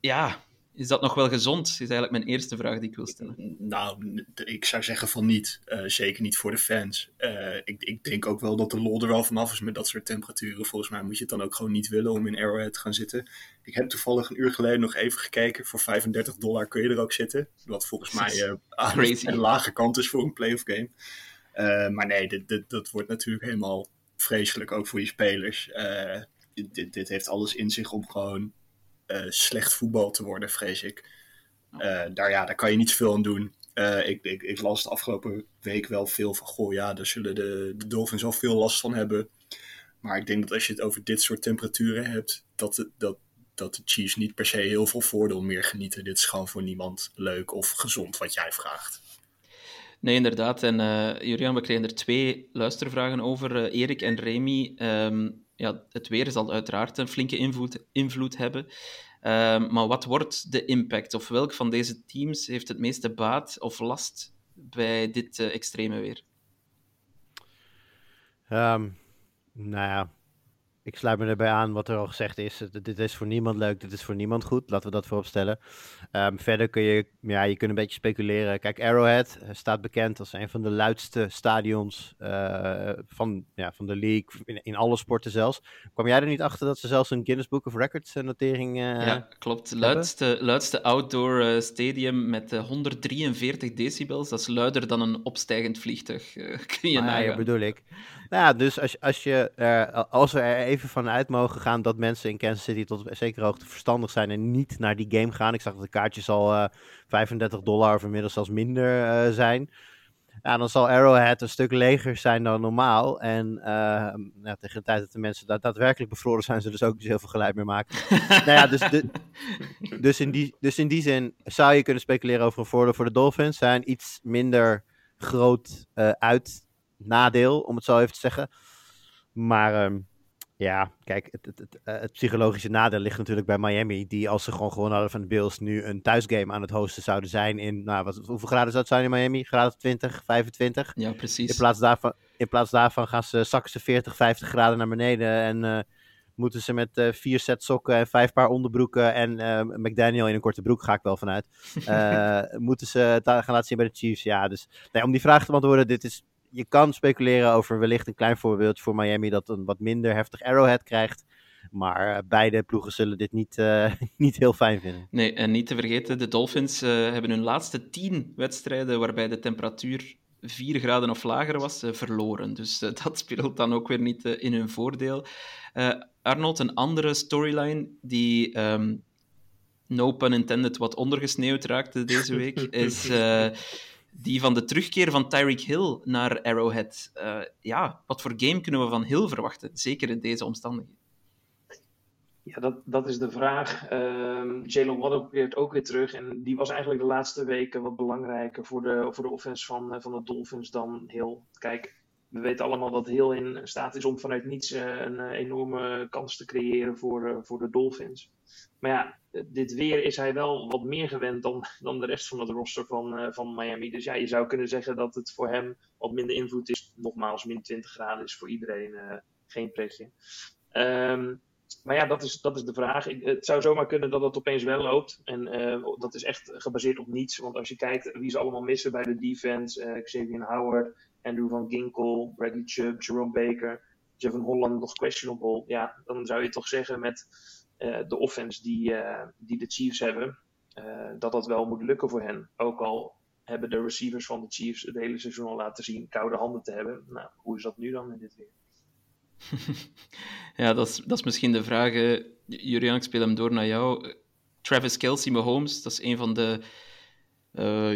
Ja, is dat nog wel gezond? Is eigenlijk mijn eerste vraag die ik wil stellen. Nou, ik zou zeggen van niet. Uh, zeker niet voor de fans. Uh, ik, ik, denk ook wel dat de lol er wel vanaf is met dat soort temperaturen. Volgens mij moet je het dan ook gewoon niet willen om in Arrowhead te gaan zitten. Ik heb toevallig een uur geleden nog even gekeken. Voor 35 dollar kun je er ook zitten. Wat volgens mij uh, aan een lage kant is voor een playoff game. maar nee, dit, dit, dat wordt natuurlijk helemaal vreselijk ook voor je spelers. dit, dit heeft alles in zich om gewoon slecht voetbal te worden, vrees ik. Uh, daar, ja, daar kan je niet zoveel aan doen. Uh, ik, ik, ik, las de afgelopen week wel veel van, goh ja, daar zullen de, de Dolphins al veel last van hebben. Maar ik denk dat als je het over dit soort temperaturen hebt, dat, de, dat, dat de Chiefs niet per se heel veel voordeel meer genieten. Dit is gewoon voor niemand leuk of gezond wat jij vraagt. Nee, inderdaad. En uh, Julian, we kregen er twee luistervragen over. Uh, Erik en Remy. Um, ja, het weer zal uiteraard een flinke invloed, invloed hebben. Ehm, maar wat wordt de impact? Of welk van deze teams heeft het meeste baat of last bij dit uh, extreme weer? Um, nou ja, ik sluit me erbij aan wat er al gezegd is. Dit is voor niemand leuk, dit is voor niemand goed. Laten we dat voorop stellen. Um, verder kun je, ja, je kunt een beetje speculeren. Kijk, Arrowhead eh, staat bekend als een van de luidste stadions uh, van, ja, van de league, in, in, alle sporten zelfs. Kwam jij er niet achter dat ze zelfs een Guinness Book of Records uh, notering uh, Ja, klopt. Luidste, luidste outdoor stadium met 143 decibels. Dat is luider dan een opstijgend vliegtuig. kun je ah, nagaan. Ja, bedoel ik. Nou ja, dus als, als, je, als we er even vanuit mogen gaan dat mensen in Kansas City tot zekere hoogte verstandig zijn en niet naar die game gaan. Ik zag dat de kaartjes al uh, 35 dollar of inmiddels zelfs minder uh, zijn. Ja, dan zal Arrowhead een stuk leger zijn dan normaal. En uh, ja, tegen de tijd dat de mensen da daadwerkelijk bevroren zijn, zullen ze ook niet heel veel geluid meer maken. nou ja, dus, de, dus, in die, dus in die zin zou je kunnen speculeren over een voordeel voor de Dolphins. Zijn iets minder groot uh, uit nadeel, om het zo even te zeggen. Maar um, ja, kijk, het, het, het, het, psychologische nadeel ligt natuurlijk bij Miami. Die als ze gewoon gewonnen hadden van de Bills nu een thuisgame aan het hosten zouden zijn in, nou, wat, hoeveel graden zou het zijn in Miami? Graden 20, 25? Ja, precies. In plaats daarvan, in plaats daarvan gaan ze, zakken ze 40, 50 graden naar beneden en uh, moeten ze met uh, vier set sokken en vijf paar onderbroeken en uh, McDaniel in een korte broek, ga ik wel vanuit, moeten ze gaan laten zien bij de Chiefs. Ja, dus nee, om die vraag te beantwoorden, dit is je kan speculeren over wellicht een klein voorbeeld voor Miami dat een wat minder heftig arrowhead krijgt. Maar uh, beide ploegen zullen dit niet, uh, niet heel fijn vinden. Nee, en niet te vergeten, de Dolphins uh, hebben hun laatste tien wedstrijden waarbij de temperatuur 4 graden of lager was, verloren. Dus dat speelt dan ook weer niet in hun voordeel. Arnold, een andere storyline die, um, no pun intended, wat ondergesneeuwd raakte deze week, is die van de terugkeer van Tyreek Hill naar Arrowhead. Uh, ja, wat voor game kunnen we van Hill verwachten? Zeker in deze omstandigheden. Ja, dat, dat is de vraag. Uh, Jalen Waddle keert ook weer terug. En die was eigenlijk de laatste weken wat belangrijker voor de, voor de offense van, uh, van de Dolphins dan Hill. Kijk, we weten allemaal dat Hill in staat is om vanuit niets uh, een enorme kans te creëren voor, voor de Dolphins. Maar ja, dit weer is hij wel wat meer gewend dan, dan de rest van het roster van, van Miami. Dus ja, je zou kunnen zeggen dat het voor hem wat minder invloed is. Nogmaals, min 20 graden is voor iedereen geen pretje. Um, maar ja, dat is, dat is de vraag. Het zou zomaar kunnen dat het opeens wel loopt. En dat is echt gebaseerd op niets. Want als je kijkt wie ze allemaal missen bij de defense: Xavier Howard, Andrew van Ginkel, Bradley Chubb, Jerome Baker, Jevon Holland nog questionable. Ja, dan zou je toch zeggen met uh, de offense die, uh, die de Chiefs hebben, uh, dat dat wel moet lukken voor hen. Ook al hebben de receivers van de Chiefs het hele seizoen al laten zien koude handen te hebben. Nou, hoe is dat nu dan in dit weer? ja, dat is, dat is misschien de vraag. Julian, ik speel hem door naar jou. Travis Kelsey Mahomes, dat is een van de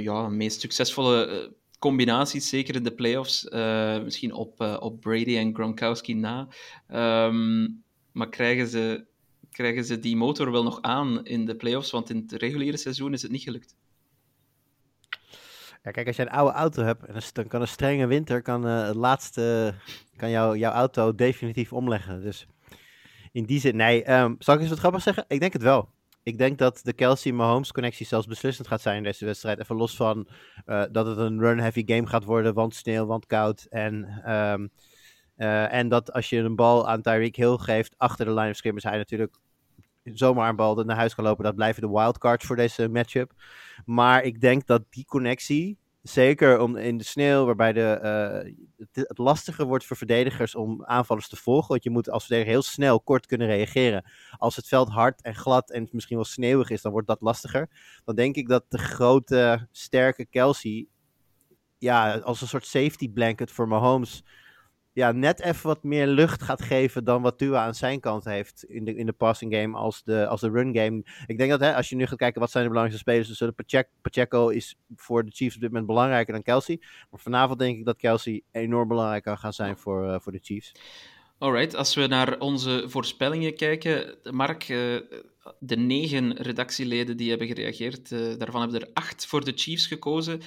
ja, meest succesvolle combinaties, zeker in de playoffs. Uh, misschien op, op Brady en Gronkowski na. Um, maar krijgen ze, krijgen ze die motor wel nog aan in de playoffs? Want in het reguliere seizoen is het niet gelukt. Ja, kijk, als je een oude auto hebt, en dan kan een strenge winter, kan het laatste, kan jou, jouw auto definitief omleggen. Dus in die zin, nee. Um, zal ik eens wat grappig zeggen? Ik denk het wel. Ik denk dat de Kelsey-Mahomes-connectie zelfs beslissend gaat zijn in deze wedstrijd. Even los van uh, dat het een run-heavy game gaat worden, want sneeuw, want koud. En, um, uh, en dat als je een bal aan Tyreek Hill geeft achter de line of scrimmage, hij natuurlijk zomaar een bal naar huis kan lopen. Dat blijven de wildcards voor deze matchup. Maar ik denk dat die connectie Zeker om, in de sneeuw, waarbij de, uh, het, het, lastiger wordt voor verdedigers om aanvallers te volgen. Want je moet als verdediger heel snel, kort kunnen reageren. Als het veld hard en glad en misschien wel sneeuwig is, dan wordt dat lastiger. Dan denk ik dat de grote, sterke Kelsey, ja, als een soort safety blanket voor Mahomes, ja, net even wat meer lucht gaat geven dan wat Tua aan zijn kant heeft in de, in de passing game als de, als de run game. Ik denk dat hè, als je nu gaat kijken wat zijn de belangrijkste spelers, de Pacheco, is voor de Chiefs op dit moment belangrijker dan Kelsey. Maar vanavond denk ik dat Kelsey enorm belangrijk kan gaan zijn voor, uh, voor de Chiefs. Alright, als we naar onze voorspellingen kijken, Mark, uh, de negen redactieleden die hebben gereageerd, uh, daarvan hebben er acht voor de Chiefs gekozen.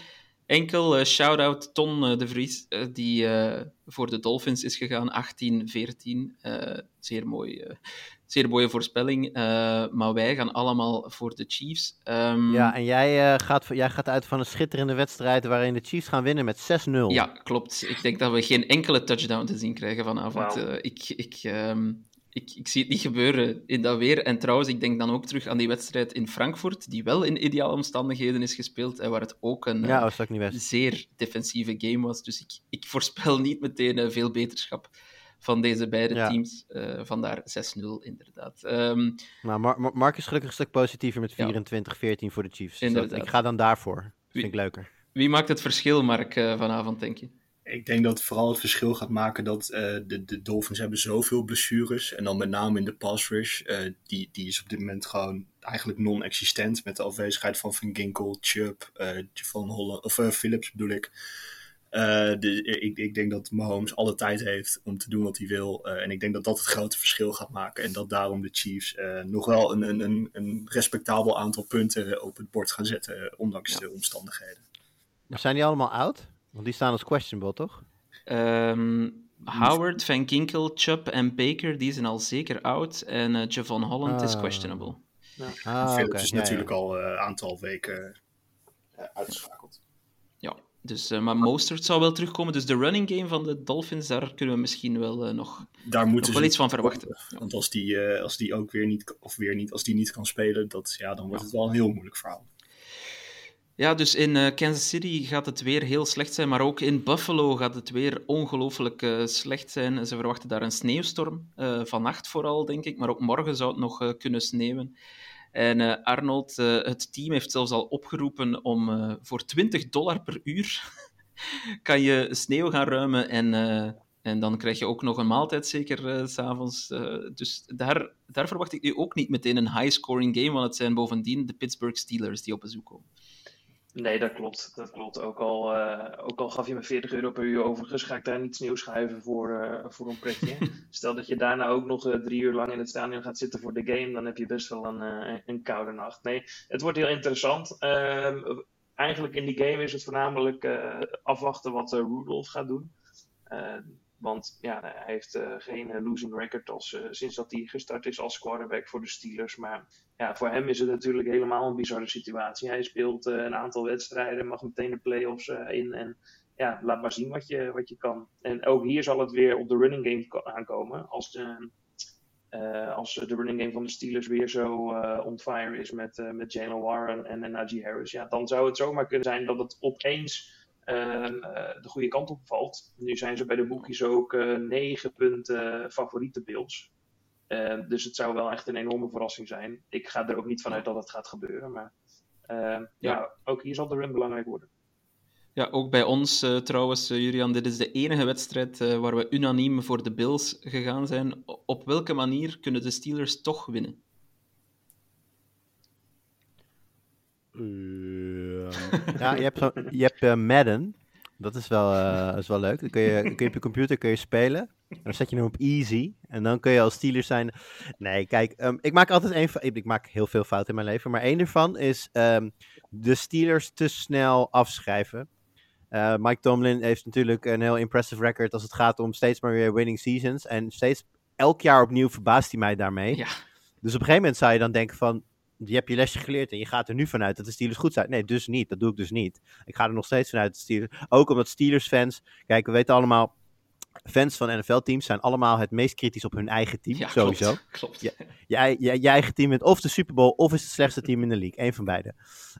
Enkel uh, shout-out Ton uh, de Vries, uh, die voor de Dolphins is gegaan, 18-14. zeer, mooi, zeer mooie voorspelling. maar wij gaan allemaal voor de Chiefs. Um, ja, en jij, gaat, jij gaat uit van een schitterende wedstrijd waarin de Chiefs gaan winnen met 6-0. Ja, klopt. Ik denk dat we geen enkele touchdown te zien krijgen vanavond. Wow. ik, ik, um, ik, ik, zie het niet gebeuren in dat weer. En trouwens, ik denk dan ook terug aan die wedstrijd in Frankfurt, die wel in ideale omstandigheden is gespeeld en waar het ook een ja, uh, zeer defensieve game was. Dus ik, ik voorspel niet meteen uh, veel beterschap van deze beide ja. teams. Uh, vandaar 6-0 inderdaad. Um, nou, Mar Mark is gelukkig een stuk positiever met 24-14 ja. voor de Chiefs. Dus dat, ik ga dan daarvoor. Dat vind ik leuker. Wie maakt het verschil, Mark, vanavond, denk je? Ik denk dat vooral het verschil gaat maken dat uh, de, de Dolphins hebben zoveel blessures. En dan met name in de pass rush. Uh, die, die is op dit moment gewoon eigenlijk non-existent. Met de afwezigheid van Van Ginkel, Chubb, uh, Van Holland, of Phillips bedoel ik. De, ik. Ik denk dat Mahomes alle tijd heeft om te doen wat hij wil. en ik denk dat dat het grote verschil gaat maken. En dat daarom de Chiefs nog wel een, een, een, een respectabel aantal punten op het bord gaan zetten. Ondanks ja. de omstandigheden. Zijn die allemaal oud? Want die staan als questionable, toch? Um, Howard, Van Ginkel, Chubb en Baker, die zijn al zeker oud. En uh, Javon Holland ah. is questionable. Ja. Ah, Philips okay. is ja, natuurlijk ja. al een uh, aantal weken uh, uitgeschakeld. Ja, dus, uh, maar Mostert zou wel terugkomen. Dus de running game van de Dolphins, daar kunnen we misschien wel nog, daar moeten nog wel iets van verwachten. Want als die, als die ook weer niet, of weer niet, als die niet kan spelen, dat, ja, dan wordt het wel een heel moeilijk verhaal. Ja, dus in uh, Kansas City gaat het weer heel slecht zijn, maar ook in Buffalo gaat het weer ongelooflijk uh, slecht zijn. Ze verwachten daar een sneeuwstorm, uh, vannacht vooral, denk ik, maar ook morgen zou het nog kunnen sneeuwen. En Arnold, het team heeft zelfs al opgeroepen om voor 20 dollar per uur kan je sneeuw gaan ruimen en, en dan krijg je ook nog een maaltijd zeker s s'avonds. dus daar, daar verwacht ik nu ook niet meteen een high-scoring game, want het zijn bovendien de Pittsburgh Steelers die op bezoek komen. Nee, dat klopt. Dat klopt. Ook al, uh, ook al gaf je me 40 euro per uur overigens, ga ik daar niet sneeuw schuiven voor, uh, voor een pretje. Stel dat je daarna ook nog uh, drie uur lang in het stadion gaat zitten voor de game, dan heb je best wel een, een koude nacht. Nee, het wordt heel interessant. Ehm, eigenlijk in die game is het voornamelijk afwachten wat Rudolph gaat doen. Want ja, hij heeft uh, geen losing record als, uh, sinds dat hij gestart is als quarterback voor de Steelers. Maar ja, voor hem is het natuurlijk helemaal een bizarre situatie. Hij speelt een aantal wedstrijden, mag meteen de playoffs in. En ja, laat maar zien wat je, wat je kan. En ook hier zal het weer op de running game aankomen. Als de, als de running game van de Steelers weer zo on fire is met, met Jalen Warren en, en Najee Harris. Ja, dan zou het zomaar kunnen zijn dat het opeens de goede kant op valt. Nu zijn ze bij de boekjes ook uh, 9 punten favoriete Bills. Uh, dus het zou wel echt een enorme verrassing zijn. Ik ga er ook niet vanuit dat het gaat gebeuren. Maar ja. ja. ook hier zal de run belangrijk worden. Ja, ook bij ons uh, trouwens, uh, Julian. Dit is de enige wedstrijd uh, waar we unaniem voor de Bills gegaan zijn. Op welke manier kunnen de Steelers toch winnen? Ehm, ja, je hebt, zo, je hebt eh, Madden. Dat is wel, eh, dat is wel leuk. Dan kun je, kun je op je computer kun je spelen. En dan zet je hem op easy. En dan kun je als Steelers zijn. Nee, kijk, ehm, ik maak altijd één. Ik, ik maak heel veel fouten in mijn leven. Maar één ervan is ehm, de Steelers te snel afschrijven. Eh, Mike Tomlin heeft natuurlijk een heel impressive record als het gaat om steeds maar weer winning seasons. En steeds elk jaar opnieuw verbaast hij mij daarmee. Ja. Dus op een gegeven moment zou je dan denken van, je hebt je lesje geleerd en je gaat er nu vanuit dat de Steelers goed zijn. Nee, dus niet. Dat doe ik dus niet. Ik ga er nog steeds vanuit dat de Steelers... Ook omdat Steelers fans... Kijk, we weten allemaal... Fans van NFL-teams zijn allemaal het meest kritisch op hun eigen team. Ja, sowieso. Klopt. klopt. Je eigen team wint of de Super Bowl of is het slechtste team in de league. Eén van beide.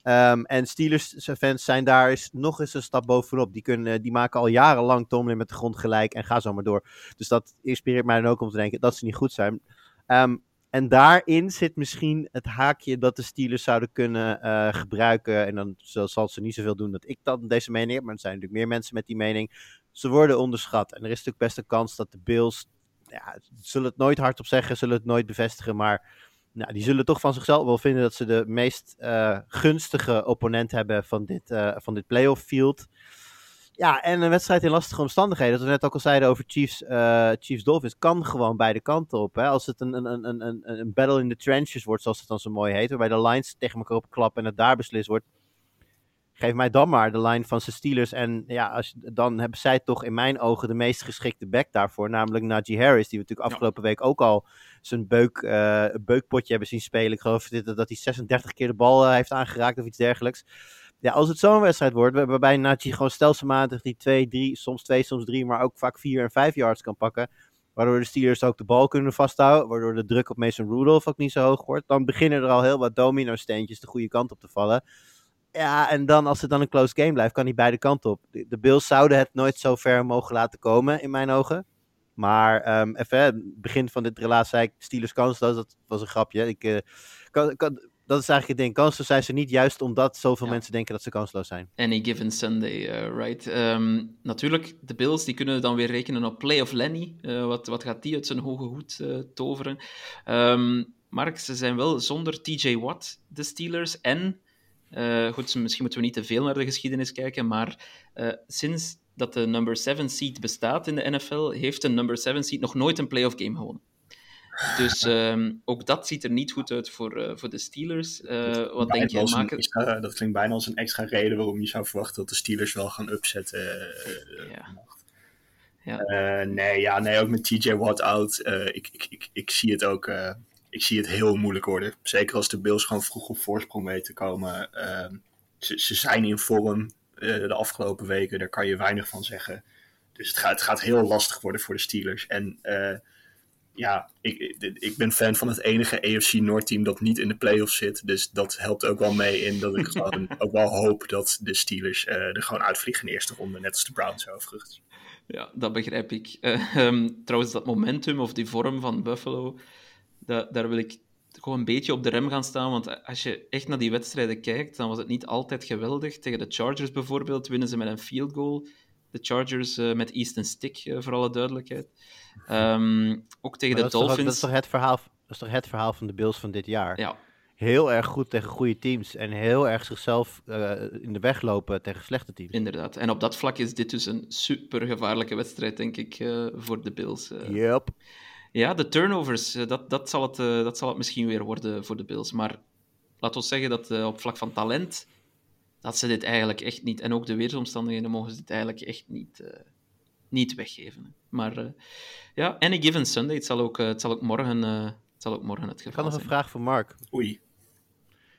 Ehm, en Steelers-fans zijn daar eens, nog eens een stap bovenop. Die, kunnen, die maken al jarenlang Tomlin met de grond gelijk en ga zo maar door. Dus dat inspireert mij dan ook om te denken dat ze niet goed zijn. Ehm, en daarin zit misschien het haakje dat de Steelers zouden kunnen eh, gebruiken. En dan zal, ze niet zoveel doen dat ik dan deze mening heb. Maar er zijn natuurlijk meer mensen met die mening. Ze worden onderschat. En er is natuurlijk best een kans dat de Bills. Ja, zullen het nooit hardop zeggen, zullen het nooit bevestigen. Maar nou, die zullen toch van zichzelf wel vinden dat ze de meest eh, gunstige opponent hebben van dit, eh, van dit playoff field. Ja, en een wedstrijd in lastige omstandigheden. Dat we net ook al zeiden over Chiefs, eh, Chiefs Dolphins. Kan gewoon beide kanten op. Hè? Als het een, een, een, een, een battle in the trenches wordt, zoals het dan zo mooi heet. Waarbij de lines tegen elkaar opklappen en het daar beslist wordt. Geef mij dan maar de line van zijn Steelers. En ja, als, dan hebben zij toch in mijn ogen de meest geschikte back daarvoor. Namelijk Najee Harris. Die we natuurlijk afgelopen week ook al zijn beuk, eh, beukpotje hebben zien spelen. Ik geloof dat hij 36 keer de bal eh, heeft aangeraakt of iets dergelijks. Ja, als het zo'n wedstrijd wordt, waar- waarbij Najee gewoon stelselmatig die 2, 3, soms 2, soms 3, maar ook vaak 4 en 5 yards kan pakken. Waardoor de Steelers ook de bal kunnen vasthouden. Waardoor de druk op Mason Rudolph ook niet zo hoog wordt. Dan beginnen er al heel wat domino-steentjes de goede kant op te vallen. Ja, en dan als het dan een close game blijft, kan hij beide kanten op. De, Bills zouden het nooit zo ver mogen laten komen, in mijn ogen. Maar ehm, even, het begin van dit relaas zei ik Steelers kansloos. Dat was een grapje. Ik, eh, kan, kan, dat is eigenlijk het ding. Kansloos zijn ze niet juist omdat zoveel Ja. mensen denken dat ze kansloos zijn. Any given Sunday, eh, right? Ehm, natuurlijk, de Bills die kunnen dan weer rekenen op Play of Lenny. Eh, wat, wat gaat die uit zijn hoge hoed eh, toveren? Ehm Mark, ze zijn wel zonder TJ Watt, de Steelers. En, goed, misschien moeten we niet te veel naar de geschiedenis kijken, maar sinds dat de number 7 seed bestaat in de NFL, heeft een number 7 seed nog nooit een playoff game gewonnen. Dus ehm, ook dat ziet er niet goed uit voor, eh, voor de Steelers. Eh, wat denk je? Maken... extra- dat klinkt bijna als een extra reden waarom je zou verwachten dat de Steelers wel gaan upzetten. eh, Ja. nee, ja, nee, ook met TJ Watt out. ik, ik, ik, ik zie het ook. ik zie het heel moeilijk worden. Zeker als de Bills gewoon vroeg op voorsprong mee te komen. Eh, ze, ze zijn in vorm de afgelopen weken. Daar kan je weinig van zeggen. Dus het gaat, het gaat heel lastig worden voor de Steelers. En ja, ik, ik- ben fan van het enige AFC Noord-team dat niet in de playoffs zit. Dus dat helpt ook wel mee in dat ik gewoon ook wel hoop dat de Steelers eh, er gewoon uitvliegen in de eerste ronde. Net als de Browns overigens. Ja, dat begrijp ik. Eh, ehm, trouwens, dat momentum of die vorm van Buffalo, da- daar wil ik gewoon een beetje op de rem gaan staan. Want als je echt naar die wedstrijden kijkt, dan was het niet altijd geweldig. Tegen de Chargers bijvoorbeeld winnen ze met een field goal. De Chargers eh, met Easton Stick, eh, voor alle duidelijkheid. Ehm, ook tegen Maar de toch Dolphins. dat, is toch het verhaal, dat is toch het verhaal van de Bills van dit jaar? Ja, Heel erg goed tegen goede teams. En heel erg zichzelf eh, in de weg lopen tegen slechte teams. inderdaad. En op dat vlak is dit dus een super gevaarlijke wedstrijd, denk ik, voor de Bills. Yep. Ja, de turnovers, dat, dat, zal het, dat zal het misschien weer worden voor de Bills. Maar laten we zeggen dat op vlak van talent, dat ze dit eigenlijk echt niet... En ook de weersomstandigheden mogen ze dit eigenlijk echt niet, eh, niet weggeven. Maar eh, ja, any given Sunday, het zal ook, eh, het zal ook, morgen, eh, het zal ook morgen het Ik had geval nog een zijn. vraag voor Mark. Oei.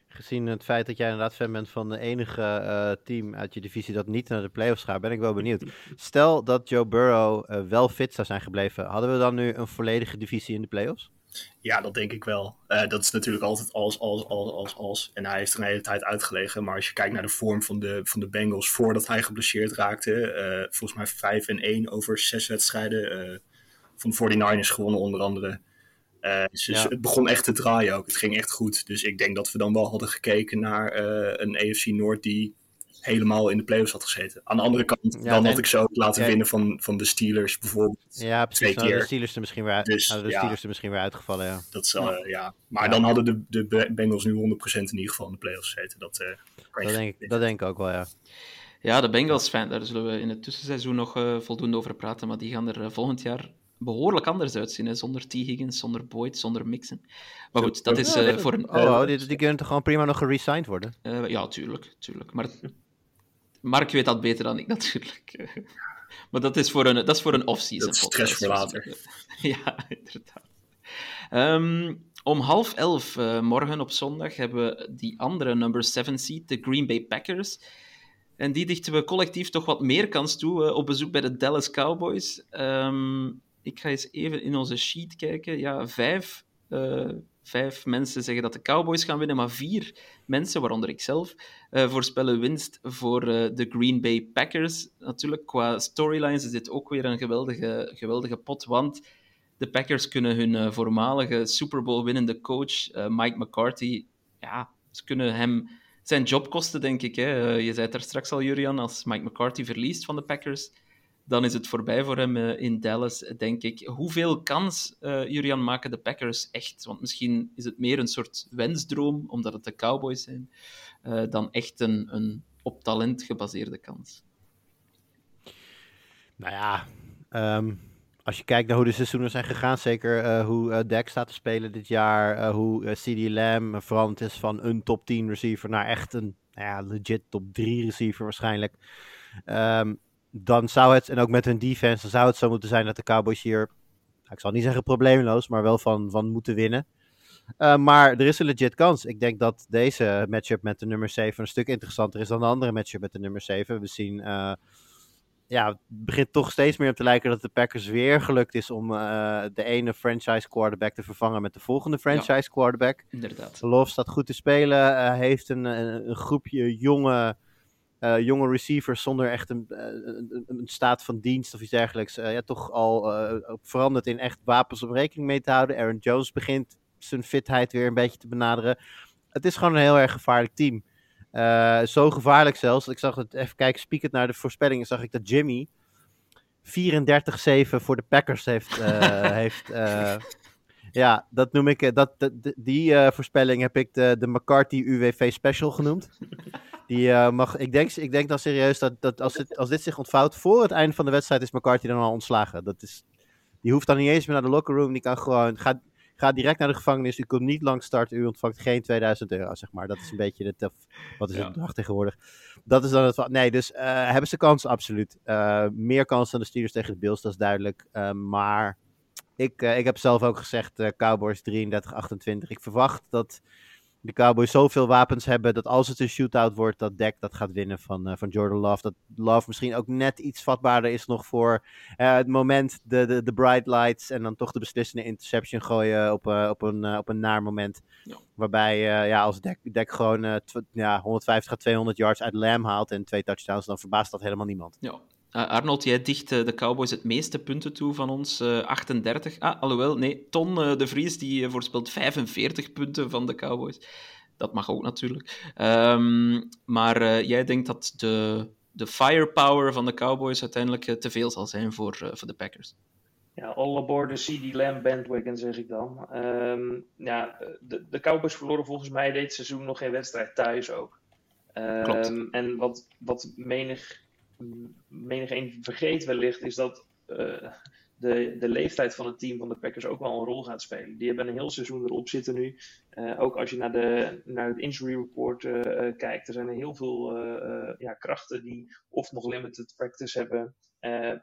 Gezien het feit dat jij inderdaad fan bent van de enige eh, team uit je divisie dat niet naar de playoffs gaat, ben ik wel benieuwd. Stel dat Joe Burrow wel fit zou zijn gebleven, hadden we dan nu een volledige divisie in de playoffs? Ja, dat denk ik wel. Eh, dat is natuurlijk altijd als, als, als, als, als. En hij heeft er een hele tijd uitgelegen. Maar als je kijkt naar de vorm van de, van de Bengals voordat hij geblesseerd raakte. eh, volgens mij 5 en 1 over zes wedstrijden. eh, van de 49ers gewonnen onder andere. Dus Ja. het begon echt te draaien ook. Het ging echt goed. Dus ik denk dat we dan wel hadden gekeken naar een AFC Noord die helemaal in de playoffs had gezeten. Aan de andere kant, Ja, dan nee, had ik ze ook laten winnen van, van de Steelers bijvoorbeeld. Ja, precies. Twee Nou, de keer. Steelers er misschien weer, Dus, nou, de ja. Steelers er misschien weer uitgevallen, ja. Dat eh, ja. Maar Ja. dan hadden de, de Bengals nu 100% in ieder geval in de playoffs gezeten. Dat, eh, Dat denk, ik, dat denk ik ook wel, ja. Ja, de Bengals, fijn, daar zullen we in het tussenseizoen nog eh, voldoende over praten, maar die gaan er volgend jaar behoorlijk anders uitzien, hè? zonder T. Higgins, zonder Boyd, zonder Mixon. Maar goed, dat is eh, voor een... Oh, oh, die, die kunnen toch gewoon prima nog geresigned worden? Eh, ja, tuurlijk, tuurlijk. Maar Mark weet dat beter dan ik natuurlijk. maar dat is voor een, dat is voor een off-season Dat is podcast, stress voor zoals later. ja, inderdaad. Ehm, om half elf eh, morgen op zondag hebben we die andere number 7 seed, de Green Bay Packers. En die dichten we collectief toch wat meer kans toe eh, op bezoek bij de Dallas Cowboys. Ehm, ik ga eens even in onze sheet kijken. Ja, vijf, eh, vijf mensen zeggen dat de Cowboys gaan winnen, maar vier mensen, waaronder ik zelf, eh, voorspellen winst voor eh, de Green Bay Packers. Natuurlijk, qua storylines is dit ook weer een geweldige, geweldige pot, want de Packers kunnen hun eh, voormalige Super Bowl winnende coach Mike McCarthy, ja, ze kunnen hem zijn job kosten, denk ik. Hè. Je zei het daar straks al, Jurian, als Mike McCarthy verliest van de Packers, dan is het voorbij voor hem eh, in Dallas, denk ik. Hoeveel kans, eh Jurian, maken de Packers echt? Want misschien is het meer een soort wensdroom, omdat het de Cowboys zijn, eh, dan echt een, een op talent gebaseerde kans. Nou ja, ehm, als je kijkt naar hoe de seizoenen zijn gegaan, zeker hoe eh Dak staat te spelen dit jaar, hoe CD Lamb veranderd is van een top 10 receiver naar echt een nou ja, legit top 3 receiver waarschijnlijk. Ehm, dan zou het, en ook met hun defense, dan zou het zo moeten zijn dat de Cowboys hier, nou, ik zal niet zeggen probleemloos, maar wel van, van moeten winnen. Eh, maar er is een legit kans. Ik denk dat deze matchup met de nummer 7 een stuk interessanter is dan de andere matchup met de nummer 7. We zien, eh, ja, het begint toch steeds meer op te lijken dat de Packers weer gelukt is om eh, de ene franchise quarterback te vervangen met de volgende franchise quarterback. Inderdaad. Love staat goed te spelen, heeft een, een, een groepje jonge, eh, jonge receivers zonder echt een, eh, een, een staat van dienst of iets dergelijks. eh, ja, toch al eh, veranderd in echt wapens om rekening mee te houden. Aaron Jones begint zijn fitheid weer een beetje te benaderen. Het is gewoon een heel erg gevaarlijk team. Zo gevaarlijk zelfs. Ik zag het even kijken, spiekend naar de voorspellingen, zag ik dat Jimmy 34-7 voor de Packers heeft. heeft ja, dat noem ik. eh, Dat, dat, die eh, voorspelling heb ik de, de McCarthy UWV Special genoemd. Die eh, mag, ik, denk, ik denk dan serieus dat, dat als, dit, als dit zich ontvouwt voor het einde van de wedstrijd, is McCarthy dan al ontslagen. Dat is, die hoeft dan niet eens meer naar de locker room. Die kan gewoon. Gaat, Ga direct naar de gevangenis. U komt niet lang starten. U ontvangt geen 2000 euro, zeg maar. Dat is een beetje de. Wat is het bedrag tegenwoordig? Dat is dan het. Nee, dus hebben ze kans? Absoluut. Meer kans dan de Steelers tegen de Bills, dat is duidelijk. Maar ik, eh, ik heb zelf ook gezegd: eh, Cowboys 33-28. Ik verwacht dat de Cowboys zoveel wapens hebben dat als het een shootout wordt, dat Dak dat gaat winnen van, eh, van Jordan Love. Dat Love misschien ook net iets vatbaarder is nog voor het moment, de, de, de bright lights en dan toch de beslissende interception gooien op, eh, op, een, op een naar moment. Ja. Waarbij ja, als Dak, Dak gewoon ja, 150 à 200 yards uit Lamb haalt en twee touchdowns, dan verbaast dat helemaal niemand. Ja. Eh, Arnold, jij dicht eh, de Cowboys het meeste punten toe van ons, eh, 38. Ah, alhoewel, nee, Ton eh, de Vries die eh, voorspelt 45 punten van de Cowboys. Dat mag ook natuurlijk. Ehm, maar eh, jij denkt dat de, de firepower van de Cowboys uiteindelijk eh, te veel zal zijn voor, eh, voor de Packers. Ja, all aboard de CD Lamb bandwagon, zeg ik dan. Ehm, ja, de, de Cowboys verloren volgens mij dit seizoen nog geen wedstrijd thuis ook. Ehm, Klopt. En wat, wat menig, menig een vergeet wellicht, is dat eh, de, de leeftijd van het team van de Packers ook wel een rol gaat spelen. Die hebben een heel seizoen erop zitten nu. Eh, ook als je naar, de, naar het injury report eh, kijkt, er zijn heel veel ja, krachten die of nog limited practice hebben.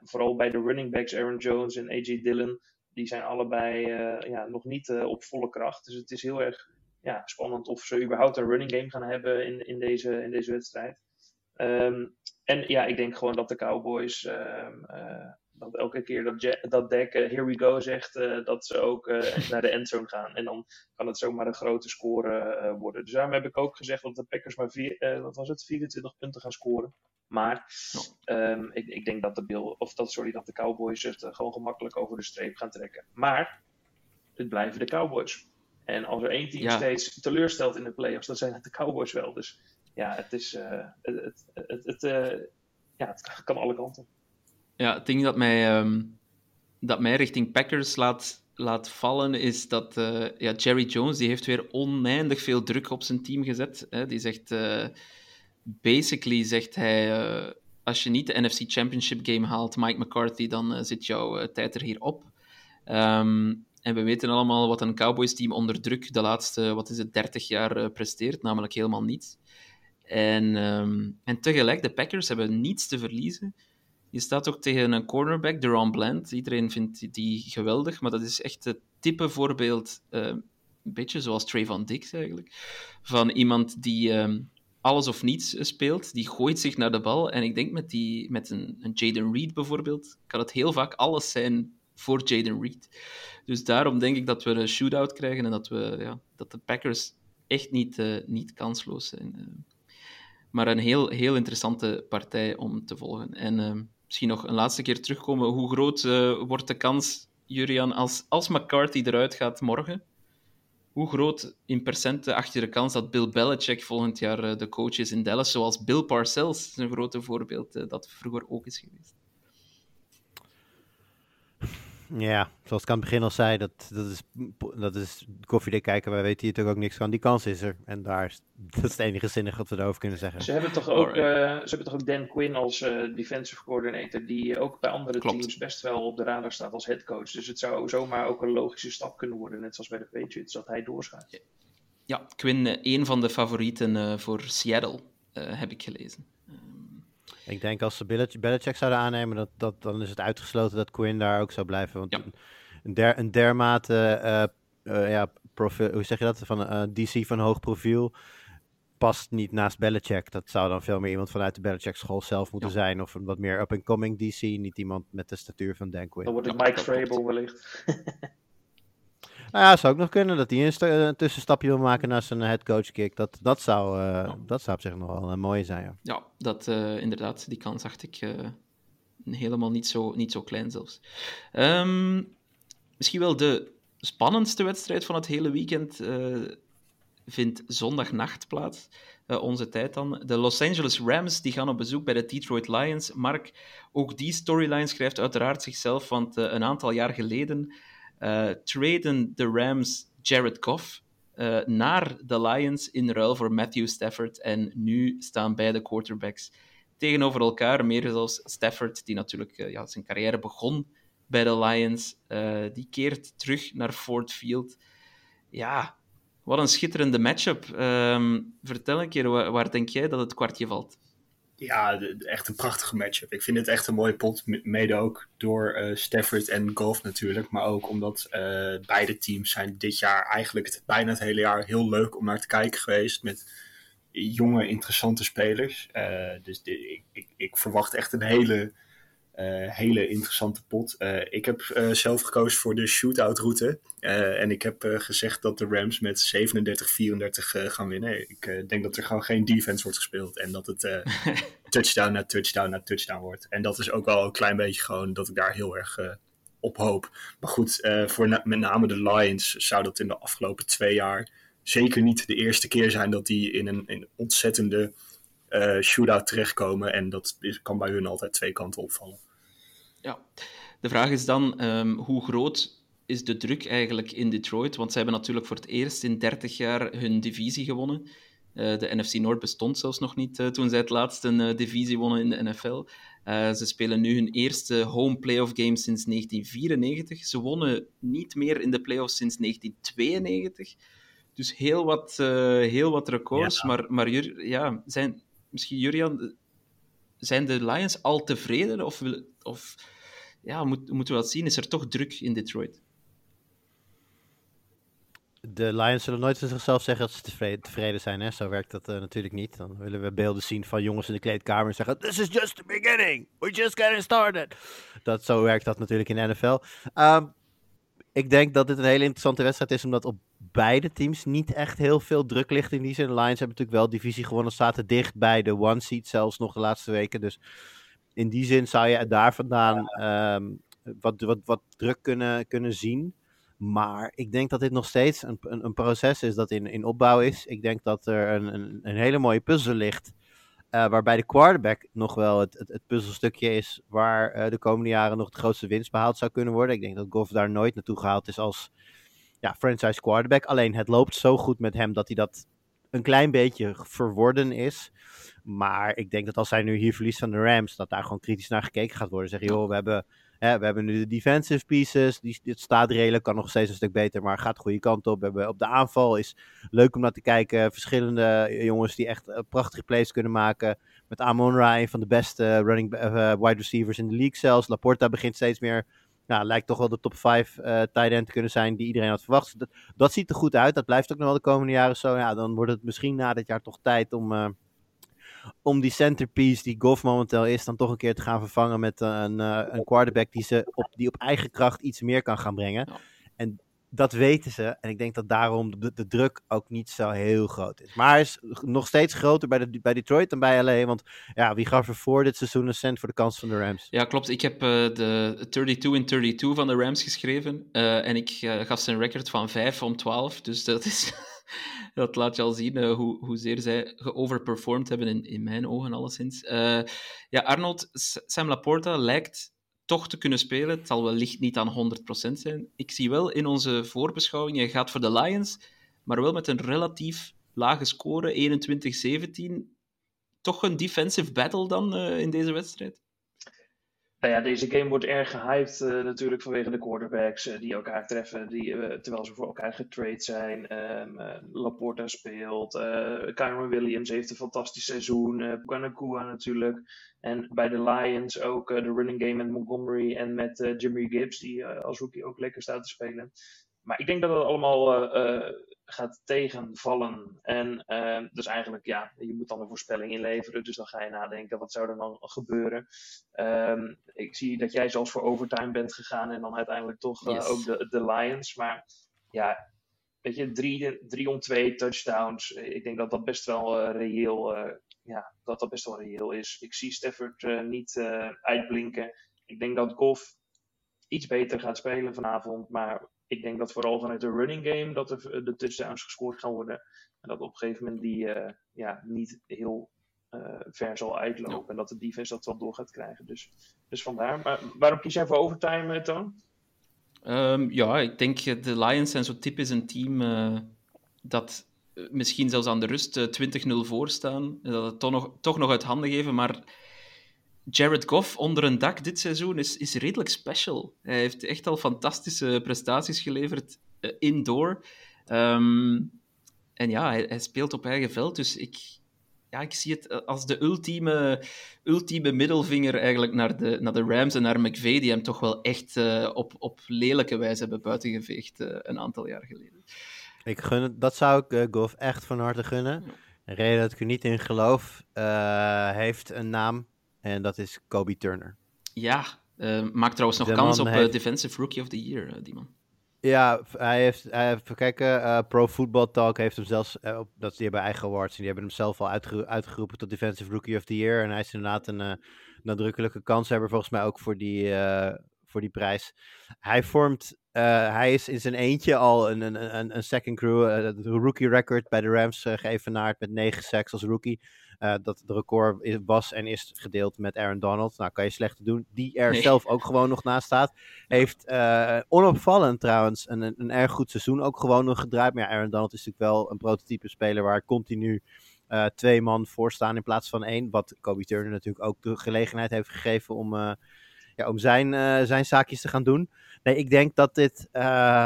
Vooral bij de running backs, Aaron Jones en AJ Dillon, die zijn allebei ja, nog niet op volle kracht. Dus het is heel erg ja, spannend of ze überhaupt een running game gaan hebben in, in, deze, in deze wedstrijd. Ehm, en ja, ik denk gewoon dat de Cowboys, ehm, eh, dat elke keer dat, dat Dak eh, here we go zegt, eh, dat ze ook naar de endzone gaan. En dan kan het zomaar een grote score worden. Dus daarom heb ik ook gezegd dat de Packers maar vier, wat was het, 24 punten gaan scoren. Maar ehm, ik, ik denk dat de Bill, of dat, sorry, dat de Cowboys het gewoon gemakkelijk over de streep gaan trekken. Maar het blijven de Cowboys. En als er één team Ja. steeds teleurstelt in de playoffs, dan zijn het de Cowboys wel. Dus ja, het is. Uh, het, het, het, uh, ja, het kan alle kanten. Ja, het ding dat mij, um, dat mij richting Packers laat, laat vallen is dat uh, ja, Jerry Jones die heeft weer oneindig veel druk op zijn team gezet. Hè. Die zegt, basically zegt hij, als je niet de NFC Championship game haalt, Mike McCarthy, dan zit jouw tijd er hier op. Um, en we weten allemaal wat een Cowboys-team onder druk de laatste, wat is het, 30 jaar presteert, namelijk helemaal niets. En, um, en tegelijk, de Packers hebben niets te verliezen. Je staat ook tegen een cornerback, Deron Bland. Iedereen vindt die geweldig, maar dat is echt het type voorbeeld, uh, een beetje zoals Trayvon Dix eigenlijk, van iemand die uh, alles of niets speelt, die gooit zich naar de bal. En ik denk met, die, met een, een Jaden Reed bijvoorbeeld, kan het heel vaak alles zijn voor Jaden Reed. Dus daarom denk ik dat we een shootout krijgen en dat, we, ja, dat de Packers echt niet, uh, niet kansloos zijn. Maar een heel, heel interessante partij om te volgen. En uh, misschien nog een laatste keer terugkomen. Hoe groot uh, wordt de kans, Jurian, als, als McCarthy eruit gaat morgen? Hoe groot in percenten acht je de kans dat Bill Belichick volgend jaar uh, de coach is in Dallas, zoals Bill Parcells, een grote voorbeeld dat vroeger ook is geweest? Ja, zoals ik aan het begin al zei, dat, dat, is, dat is koffiedik kijken. Wij weten hier natuurlijk ook niks van. Die kans is er. En daar is, dat is het enige zinnige wat we erover kunnen zeggen. Ze hebben toch ook, uh, ze hebben toch ook Dan Quinn als uh, defensive coordinator, die ook bij andere Klopt. teams best wel op de radar staat als headcoach. Dus het zou zomaar ook een logische stap kunnen worden, net zoals bij de Patriots, dat hij doorschaat. Ja, Quinn, uh, een van de favorieten voor Seattle, heb ik gelezen. Ik denk als ze Belichick zouden aannemen, dat, dat, dan is het uitgesloten dat Quinn daar ook zou blijven. Want ja. een, der, een dermate, uh, uh, ja, profiel, hoe zeg je dat, van uh, DC van hoog profiel past niet naast Belichick. Dat zou dan veel meer iemand vanuit de Belichick school zelf moeten ja. zijn. Of een wat meer up-and-coming DC, niet iemand met de statuur van Dan Quinn. Dan wordt het Mike Vrabel wellicht. Nou ja, zou ook nog kunnen dat hij een, een tussenstapje wil maken naar zijn headcoach kick. Dat, dat, zou, uh, ja. dat zou op zich nog wel een mooie zijn. Ja, ja dat uh, inderdaad, die kans dacht ik helemaal niet zo, niet zo klein zelfs. Um, misschien wel de spannendste wedstrijd van het hele weekend vindt zondagnacht plaats. onze tijd dan. De Los Angeles Rams die gaan op bezoek bij de Detroit Lions. Mark, ook die storyline schrijft uiteraard zichzelf, want een aantal jaar geleden traden de Rams Jared Goff uh, naar de Lions in ruil voor Matthew Stafford. En nu staan beide quarterbacks tegenover elkaar. Meer zelfs Stafford, die natuurlijk uh, ja, zijn carrière begon bij de Lions, die keert terug naar Ford Field. Ja, wat een schitterende matchup. Um, vertel een keer, waar, waar denk jij dat het kwartje valt? Ja, echt een prachtige matchup. Ik vind het echt een mooie pot. Mede ook door uh, Stafford en Golf natuurlijk. Maar ook omdat uh, beide teams zijn dit jaar eigenlijk het, bijna het hele jaar heel leuk om naar te kijken geweest. Met jonge, interessante spelers. Uh, dus ik, ik, ik, verwacht echt een hele, hele interessante pot. ik heb zelf gekozen voor de shootout route. en ik heb gezegd dat de Rams met 37-34 gaan winnen. Ik denk dat er gewoon geen defense wordt gespeeld. En dat het touchdown na touchdown na touchdown wordt. En dat is ook wel een klein beetje gewoon dat ik daar heel erg op hoop. Maar goed, uh, voor na met name de Lions zou dat in de afgelopen twee jaar zeker niet de eerste keer zijn dat die in een, in ontzettende uh, shootout terechtkomen. En dat is, kan bij hun altijd twee kanten opvallen. Ja, de vraag is dan um, hoe groot is de druk eigenlijk in Detroit? Want ze hebben natuurlijk voor het eerst in 30 jaar hun divisie gewonnen. Uh, de NFC Noord bestond zelfs nog niet uh, toen zij het laatst een uh, divisie wonnen in de NFL. ze spelen nu hun eerste home playoff game sinds 1994. Ze wonnen niet meer in de playoffs sinds 1992. Dus heel wat, heel wat records. Ja. Maar, maar ja, zijn, misschien Jurian, zijn de Lions al tevreden? Of, of ja, moet, moeten we dat zien? Is er toch druk in Detroit? de Lions zullen nooit van zichzelf zeggen dat ze tevreden, zijn. Hè? Zo werkt dat uh, natuurlijk niet. Dan willen we beelden zien van jongens in de kleedkamer en zeggen: This is just the beginning. We're just getting started. Dat, zo werkt dat natuurlijk in de NFL. Um, ik denk dat dit een hele interessante wedstrijd is, omdat op beide teams niet echt heel veel druk ligt in die zin. De Lions hebben natuurlijk wel divisie gewonnen, zaten dicht bij de one seed zelfs nog de laatste weken. Dus in die zin zou je daar vandaan um, wat, wat, wat druk kunnen, kunnen zien. Maar ik denk dat dit nog steeds een, een, een proces is dat in, in opbouw is. Ik denk dat er een, een, een hele mooie puzzel ligt. Uh, waarbij de quarterback nog wel het, het, puzzelstukje is waar uh, de komende jaren nog de grootste winst behaald zou kunnen worden. Ik denk dat Goff daar nooit naartoe gehaald is als ja, franchise quarterback. Alleen het loopt zo goed met hem dat hij dat een klein beetje verworden is. Maar ik denk dat als hij nu hier verliest van de Rams, dat daar gewoon kritisch naar gekeken gaat worden. Zeg, joh, we hebben, hè, we hebben nu de defensive pieces. Die, dit staat redelijk, kan nog steeds een stuk beter, maar gaat de goede kant op. We hebben op de aanval is leuk om naar te kijken. Verschillende jongens die echt prachtige plays kunnen maken. Met Amon een van de beste running uh, wide receivers in de league zelfs. Laporta begint steeds meer nou, lijkt toch wel de top 5 uh, tight end te kunnen zijn die iedereen had verwacht. Dat, dat ziet er goed uit. Dat blijft ook nog wel de komende jaren zo. Ja, dan wordt het misschien na dit jaar toch tijd om, uh, om die centerpiece die Goff momenteel is, dan toch een keer te gaan vervangen met een, uh, een quarterback die, ze op, die op eigen kracht iets meer kan gaan brengen. En dat weten ze. En ik denk dat daarom de, druk ook niet zo heel groot is. Maar is nog steeds groter bij, de, bij Detroit dan bij LA. Want ja, wie gaf er voor dit seizoen een cent voor de kans van de Rams? Ja, klopt. Ik heb uh, de 32 in 32 van de Rams geschreven. Uh, en ik uh, gaf zijn record van 5 om 12. Dus dat is... dat laat je al zien hoe, hoezeer zij geoverperformed hebben, in, in mijn ogen alleszins. Ja, Arnold, Sam Laporta lijkt toch te kunnen spelen. Het zal wellicht niet aan 100% zijn. Ik zie wel in onze voorbeschouwing, je gaat voor de Lions, maar wel met een relatief lage score, 21-17. Toch een defensive battle dan uh, in deze wedstrijd? Nou ja, deze game wordt erg gehyped uh, natuurlijk vanwege de quarterbacks uh, die elkaar treffen, die, uh, terwijl ze voor elkaar getrade zijn. Um, Laporta speelt, Kyron Williams heeft een fantastisch seizoen, uh, natuurlijk. En bij de Lions ook de running game met Montgomery en met Jimmy Gibbs, die als rookie ook lekker staat te spelen. Maar ik denk dat het allemaal gaat tegenvallen. En uh, dus eigenlijk, ja, je moet dan een voorspelling inleveren. Dus dan ga je nadenken, wat zou er dan gebeuren? Um, ik zie dat jij zelfs voor overtime bent gegaan en dan uiteindelijk toch uh, yes. ook de, de Lions. Maar ja, weet je, drie, drie om twee touchdowns. Ik denk dat dat best wel uh, reëel, ja, dat dat best wel reëel is. Ik zie Stafford niet uitblinken. Ik denk dat Goff iets beter gaat spelen vanavond, maar ik denk dat vooral vanuit de running game dat er de touchdowns gescoord gaan worden. En dat op een gegeven moment die uh, ja, niet heel uh, ver zal uitlopen. En dat de defense dat wel door gaat krijgen. Dus, dus vandaar. Maar waarom kies jij voor overtime, Toon? Um, ja, ik denk de Lions zijn zo typisch een team dat misschien zelfs aan de rust 20-0 voor staan. Dat het toch nog, toch nog uit handen geven, maar Jared Goff onder een dak dit seizoen is, is redelijk special. Hij heeft echt al fantastische prestaties geleverd uh, indoor. Um, en ja, hij, hij, speelt op eigen veld, dus ik, ja, ik zie het als de ultieme, ultieme middelvinger eigenlijk naar de, naar de Rams en naar McVay, die hem toch wel echt uh, op, op lelijke wijze hebben buitengeveegd uh, een aantal jaar geleden. Ik gun het, dat zou ik Goff echt van harte gunnen. De reden dat ik er niet in geloof, heeft een naam en dat is Kobe Turner. Ja, uh, maakt trouwens nog de kans op heeft... uh, Defensive Rookie of the Year, uh, die man. Ja, hij heeft, hij heeft kijken, Pro Football Talk heeft hem zelfs, op, dat die hebben eigen awards, en die hebben hem zelf al uitge uitgeroepen tot Defensive Rookie of the Year. En hij is inderdaad een nadrukkelijke kanshebber volgens mij ook voor die, voor die prijs. Hij vormt, hij is in zijn eentje al een, een, een, een second crew, rookie record bij de Rams geëvenaard met 9 sacks als rookie. Uh, dat het record is, was en is gedeeld met Aaron Donald. Nou, kan je slechter doen. Die er nee. zelf ook gewoon nog naast staat. Heeft uh, onopvallend trouwens een, een, een, erg goed seizoen ook gewoon nog gedraaid. Maar ja, Aaron Donald is natuurlijk wel een prototype speler waar continu uh, twee man voor staan in plaats van één. Wat Kobe Turner natuurlijk ook de gelegenheid heeft gegeven om, ja, om zijn, zijn zaakjes te gaan doen. Nee, ik denk dat dit,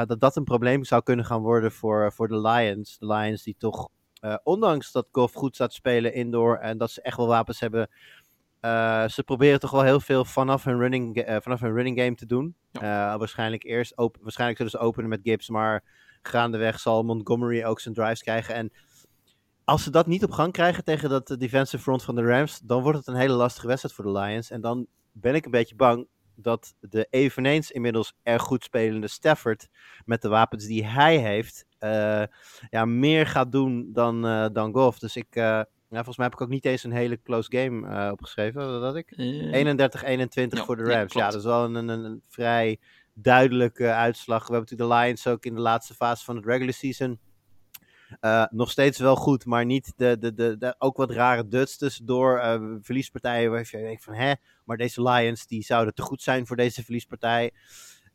dat, dat een probleem zou kunnen gaan worden voor, voor de Lions. De Lions die toch uh, ondanks dat Goff goed staat spelen indoor en dat ze echt wel wapens hebben, uh, ze proberen toch wel heel veel vanaf hun running, uh, vanaf hun running game te doen. Ja. waarschijnlijk eerst open, waarschijnlijk zullen ze openen met Gibbs, maar gaandeweg zal Montgomery ook zijn drives krijgen. En als ze dat niet op gang krijgen tegen dat defensive front van de Rams, dan wordt het een hele lastige wedstrijd voor de Lions. En dan ben ik een beetje bang dat de eveneens inmiddels erg goed spelende Stafford met de wapens die hij heeft, uh, ja, meer gaat doen dan, uh, dan Goff. Dus ik, uh, ja, volgens mij heb ik ook niet eens een hele close game opgeschreven. Wat had ik? 31-21 ja, voor de Rams. Ja, ja, dat is wel een, een, een vrij duidelijke uitslag. We hebben natuurlijk de Lions ook in de laatste fase van het regular season. Uh, nog steeds wel goed, maar niet de, de, de, ook wat rare duts tussendoor. Uh, verliespartijen waar je denkt van, hè, maar deze Lions die zouden te goed zijn voor deze verliespartij.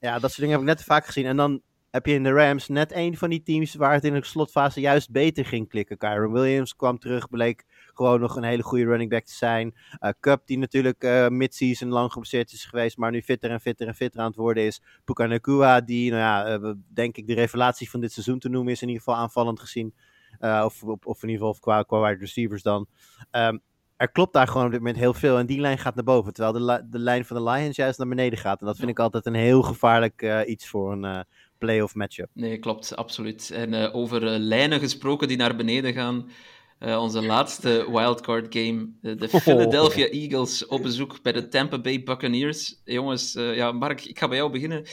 Ja, dat soort dingen heb ik net te vaak gezien. En dan heb je in de Rams net een van die teams waar het in de slotfase juist beter ging klikken. Kyron Williams kwam terug, bleek gewoon nog een hele goede running back te zijn. Uh, Cup, die natuurlijk uh, mid-season lang geblesseerd is geweest, maar nu fitter en fitter en fitter aan het worden is. Puka Nakua, die, nou ja, uh, denk ik de revelatie van dit seizoen te noemen is, in ieder geval aanvallend gezien. of, of, of, in ieder geval qua, qua wide receivers dan. Um, er klopt daar gewoon op dit moment heel veel. En die lijn gaat naar boven. Terwijl de, de lijn van de Lions juist naar beneden gaat. En dat vind ik altijd een heel gevaarlijk uh, iets voor een uh, playoff matchup. Nee, klopt, absoluut. En uh, over lijnen gesproken die naar beneden gaan. onze laatste wildcard game. de Philadelphia oh. Eagles op bezoek bij de Tampa Bay Buccaneers. Jongens, ja, Mark, ik ga bij jou beginnen.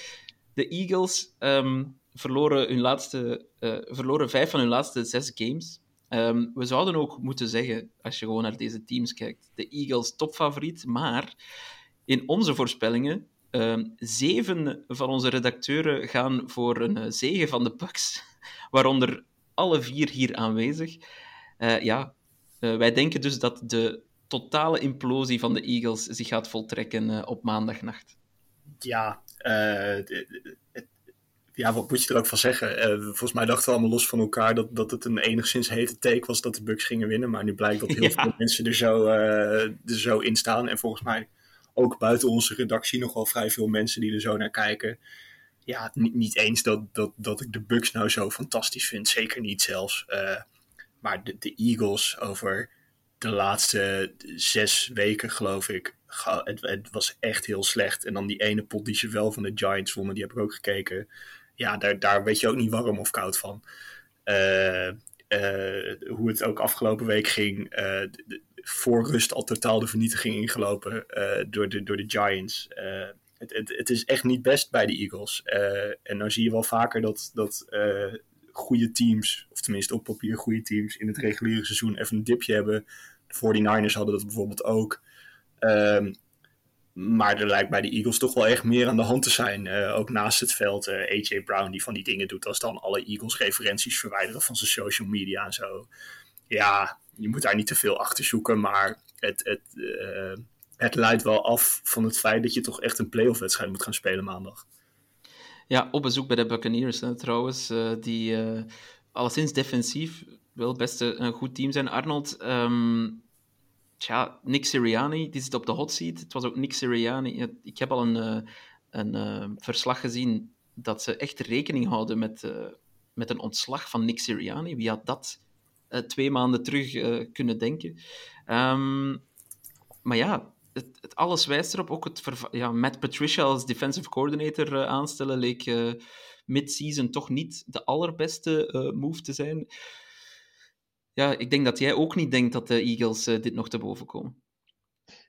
De Eagles um, verloren, hun laatste, verloren vijf van hun laatste zes games. Um, we zouden ook moeten zeggen, als je gewoon naar deze teams kijkt, de Eagles topfavoriet, maar in onze voorspellingen, um, zeven van onze redacteuren gaan voor een uh, zege van de Bucks, waaronder alle vier hier aanwezig. Uh, ja, uh, wij denken dus dat de totale implosie van de Eagles zich gaat voltrekken op maandagnacht. Ja, ja, wat moet je er ook van zeggen? Volgens mij dachten we allemaal los van elkaar dat, dat het een enigszins hete take was dat de Bucks gingen winnen. Maar nu blijkt dat heel ja. veel mensen er zo, er zo in staan. En volgens mij ook buiten onze redactie nog wel vrij veel mensen die er zo naar kijken. Ja, niet, niet eens dat, dat, dat ik de Bucks nou zo fantastisch vind. Zeker niet zelfs. Uh, maar de, de Eagles over de laatste zes weken, geloof ik. Het, het, was echt heel slecht. En dan die ene pot die ze wel van de Giants wonnen, die heb ik ook gekeken ja, daar, daar weet je ook niet warm of koud van. Uh, uh, hoe het ook afgelopen week ging. De, voor rust al totaal de vernietiging ingelopen door, de, door de Giants. Het, het, het, is echt niet best bij de Eagles. en dan zie je wel vaker dat, dat goede teams, of tenminste op papier goede teams, in het reguliere seizoen even een dipje hebben. De 49ers hadden dat bijvoorbeeld ook. Um, maar er lijkt bij de Eagles toch wel echt meer aan de hand te zijn. Ook naast het veld. Eh, AJ Brown die van die dingen doet als dan alle Eagles referenties verwijderen van zijn social media en zo. Ja, je moet daar niet te veel achter zoeken. Maar het, het, uh, het leidt wel af van het feit dat je toch echt een playoff wedstrijd moet gaan spelen maandag. Ja, op bezoek bij de Buccaneers hè, trouwens. die alleszins defensief wel best een goed team zijn. Arnold, um, Tja, Nick Sirianni, die zit op de hot seat. Het was ook Nick Sirianni. Ik heb al een, uh, een uh, verslag gezien dat ze echt rekening houden met, uh, met een ontslag van Nick Sirianni. Wie had dat twee maanden terug kunnen denken? Um, maar ja, het, het, alles wijst erop. Ook het ja, Patricia als defensive coordinator aanstellen leek mid-season toch niet de allerbeste move te zijn ja, ik denk dat jij ook niet denkt dat de Eagles uh, dit nog te boven komen.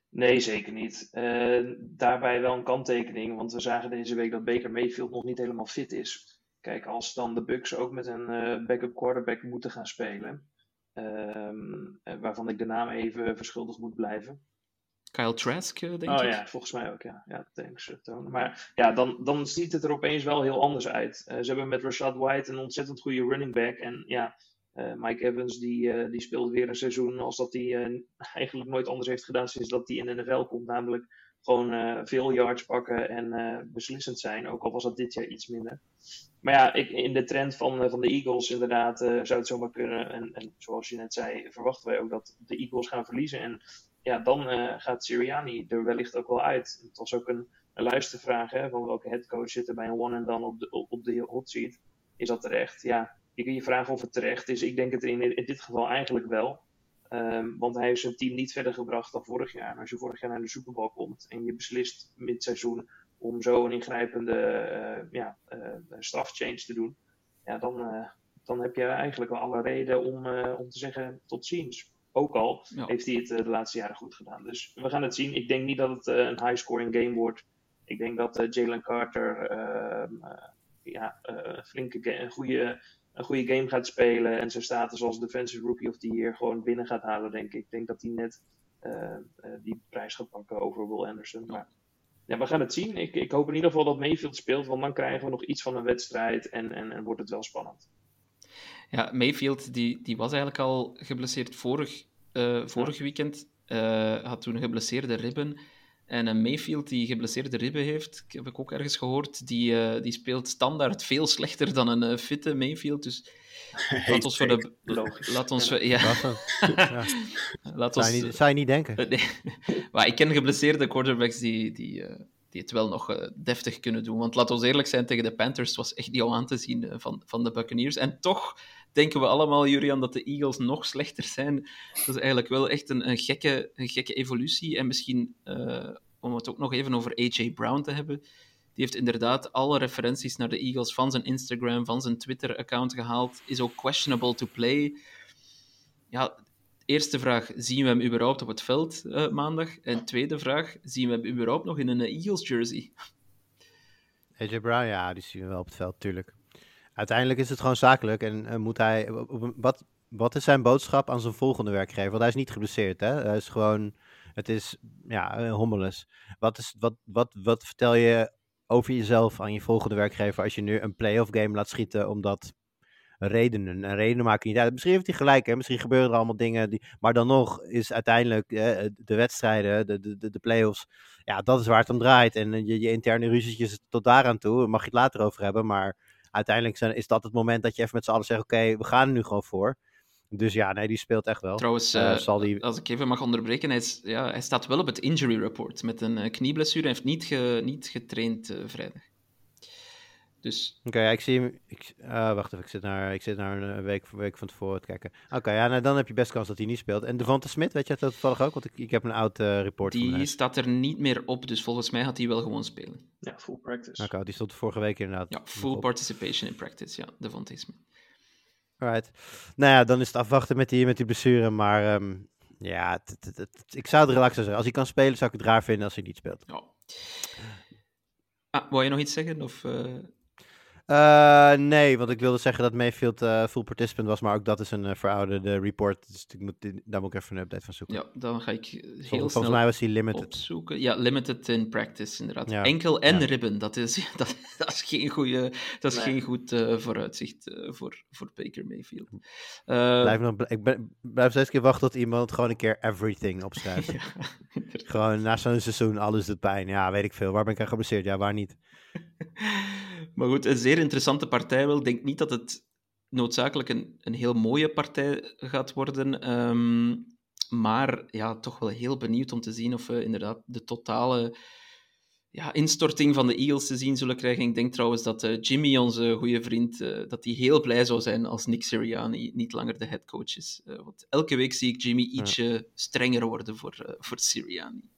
Nee, zeker niet. Uh, daarbij wel een kanttekening, want we zagen deze week dat Baker Mayfield nog niet helemaal fit is. Kijk, als dan de Bucks ook met een uh, backup quarterback moeten gaan spelen, um, waarvan ik de naam even verschuldigd moet blijven. Kyle Trask, denk ik. Oh ja, volgens mij ook, ja. Ja, thanks, Toon. Maar ja, dan, dan ziet het er opeens wel heel anders uit. ze hebben met Rashad White een ontzettend goede running back. En ja, uh, Mike Evans die, uh, die speelt weer een seizoen als dat hij eigenlijk nooit anders heeft gedaan sinds dat hij in de NFL komt. Namelijk gewoon veel yards pakken en beslissend zijn. Ook al was dat dit jaar iets minder. Maar ja, ik, in de trend van, van de Eagles inderdaad zou het zomaar kunnen. En, en, zoals je net zei, verwachten wij ook dat de Eagles gaan verliezen. En ja, dan gaat Sirianni er wellicht ook wel uit. Het was ook een, een luistervraag hè, van welke headcoach zit er bij een one and dan op de, op de hot seat. Is dat terecht? Ja, je kunt je vragen of het terecht is. Ik denk het in, in dit geval eigenlijk wel. Um, want hij heeft zijn team niet verder gebracht dan vorig jaar. En als je vorig jaar naar de Super Bowl komt en je beslist mid-seizoen om zo een ingrijpende uh, ja, uh, strafchange te doen, ja, dan, uh, dan heb je eigenlijk wel alle reden om, om te zeggen tot ziens. Ook al ja. heeft hij het de laatste jaren goed gedaan. Dus we gaan het zien. Ik denk niet dat het een high-scoring game wordt. Ik denk dat Jalen Carter ehm, ja, een flinke, een goede een goede game gaat spelen en zijn status als Defensive Rookie of the Year gewoon binnen gaat halen, denk ik. Ik denk dat hij net uh, die prijs gaat pakken over Will Anderson. Maar ja, we gaan het zien. Ik, ik hoop in ieder geval dat Mayfield speelt, want dan krijgen we nog iets van een wedstrijd en, en, en wordt het wel spannend. Ja, Mayfield die, die was eigenlijk al geblesseerd vorig, uh, vorig weekend. Uh, had toen geblesseerde ribben. En een Mayfield die geblesseerde ribben heeft, heb ik ook ergens gehoord, die, uh, die speelt standaard veel slechter dan een fitte Mayfield. Dus laat ons voor de... Laat ons... Ja. ja. ja. laat ons, zou, je niet, zou je niet denken. nee. maar ik ken geblesseerde quarterbacks die... die die het wel nog uh, deftig kunnen doen. Want laten we eerlijk zijn, tegen de Panthers was echt niet al aan te zien uh, van, van de Buccaneers. En toch denken we allemaal, Julian, dat de Eagles nog slechter zijn. Dat is eigenlijk wel echt een, een, gekke, een gekke evolutie. En misschien, uh, om het ook nog even over A.J. Brown te hebben, die heeft inderdaad alle referenties naar de Eagles van zijn Instagram, van zijn Twitter-account gehaald. Is ook questionable to play. Ja, eerste vraag, zien we hem überhaupt op het veld uh, maandag? En tweede vraag, zien we hem überhaupt nog in een Eagles jersey? AJ Brown, ja, die zien we wel op het veld, tuurlijk. Uiteindelijk is het gewoon zakelijk en uh, moet hij... Wat, wat is zijn boodschap aan zijn volgende werkgever? Want hij is niet geblesseerd, hè? Hij is gewoon... Het is, ja, hommeles. Wat, is, wat, wat, wat vertel je over jezelf aan je volgende werkgever als je nu een playoff game laat schieten omdat redenen. En redenen maken niet uit. Misschien heeft hij gelijk, hè? misschien gebeuren er allemaal dingen. Die... Maar dan nog is uiteindelijk de wedstrijden, de, de, de, play-offs, ja, dat is waar het om draait. En je, je interne ruzietjes tot daaraan toe, mag je het later over hebben. Maar uiteindelijk zijn, is dat het moment dat je even met z'n allen zegt: Oké, we gaan er nu gewoon voor. Dus ja, nee, die speelt echt wel. Trouwens, uh, zal die... als ik even mag onderbreken, hij, is, ja, hij staat wel op het injury report met een uh, knieblessure. Hij heeft niet, ge, niet getraind uh, vrijdag. Dus... Oké, ja, ik zie hem. Ik, uh, wacht even, ik zit naar, ik zit naar een week, week van tevoren te kijken. Oké, ja, nou, dan heb je best kans dat hij niet speelt. En Devante Smit, weet je dat toevallig ook? Want ik, ik heb een oud uh, report Die staat er niet meer op, dus volgens mij had hij wel gewoon spelen. Ja, full practice. Oké, die stond vorige week inderdaad. Ja, full participation in practice, ja, Devante Smit. Alright. Nou ja, dan is het afwachten met die, met die blessure, maar um, ja, t, t, t, ik zou het relaxer zijn. Als hij kan spelen, zou ik het raar vinden als hij niet speelt. Ja. Ah, wil je nog iets zeggen? Of, uh... Uh, nee, want ik wilde zeggen dat Mayfield uh, full participant was, maar ook dat is een uh, verouderde report. Dus ik moet, daar moet ik even een update van zoeken. Ja, dan ga ik heel Vol, snel Volgens mij was hij limited. opzoeken. Ja, limited in practice, inderdaad. Ja. Enkel en ja. ribben, dat is, dat, dat is geen, goede, dat is nee. geen goed vooruitzicht voor, voor Baker Mayfield. blijf nog, ik ben, blijf steeds keer wachten tot iemand gewoon een keer everything opschrijft. ja, gewoon na zo'n seizoen, alles doet pijn. Ja, weet ik veel. Waar ben ik aan geblesseerd? Ja, waar niet? Maar goed, een zeer interessante partij wel. Ik denk niet dat het noodzakelijk een, een heel mooie partij gaat worden. Um, maar ja, toch wel heel benieuwd om te zien of we inderdaad de totale ja, instorting van de Eagles te zien zullen krijgen. Ik denk trouwens dat uh, Jimmy, onze goede vriend, uh, dat hij heel blij zou zijn als Nick Sirianni niet langer de headcoach is. Uh, want elke week zie ik Jimmy ietsje strenger worden voor, voor Sirianni.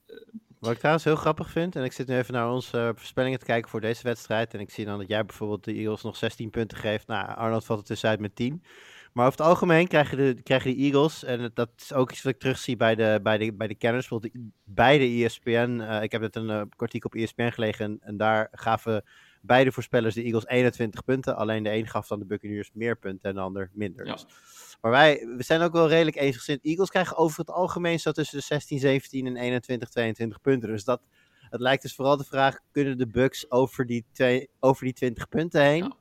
Wat ik trouwens heel grappig vind, en ik zit nu even naar onze voorspellingen te kijken voor deze wedstrijd. En ik zie dan dat jij bijvoorbeeld de Eagles nog 16 punten geeft. Nou, Arnold valt er tussenuit met 10. Maar over het algemeen krijgen de, krijgen de Eagles, en dat is ook iets wat ik terugzie bij de, bij de, bij de kenners, bij de ESPN. Uh, ik heb net een uh, op ESPN gelegen en, en, daar gaven beide voorspellers de Eagles 21 punten. Alleen de een gaf dan de Buccaneers meer punten en de ander minder. Ja. Dus, maar wij we zijn ook wel redelijk eensgezind. Eagles krijgen over het algemeen zo tussen de 16, 17 en 21, 22 punten. Dus dat, het lijkt dus vooral de vraag, kunnen de Bucks over die, twee, over die 20 punten heen? Ja.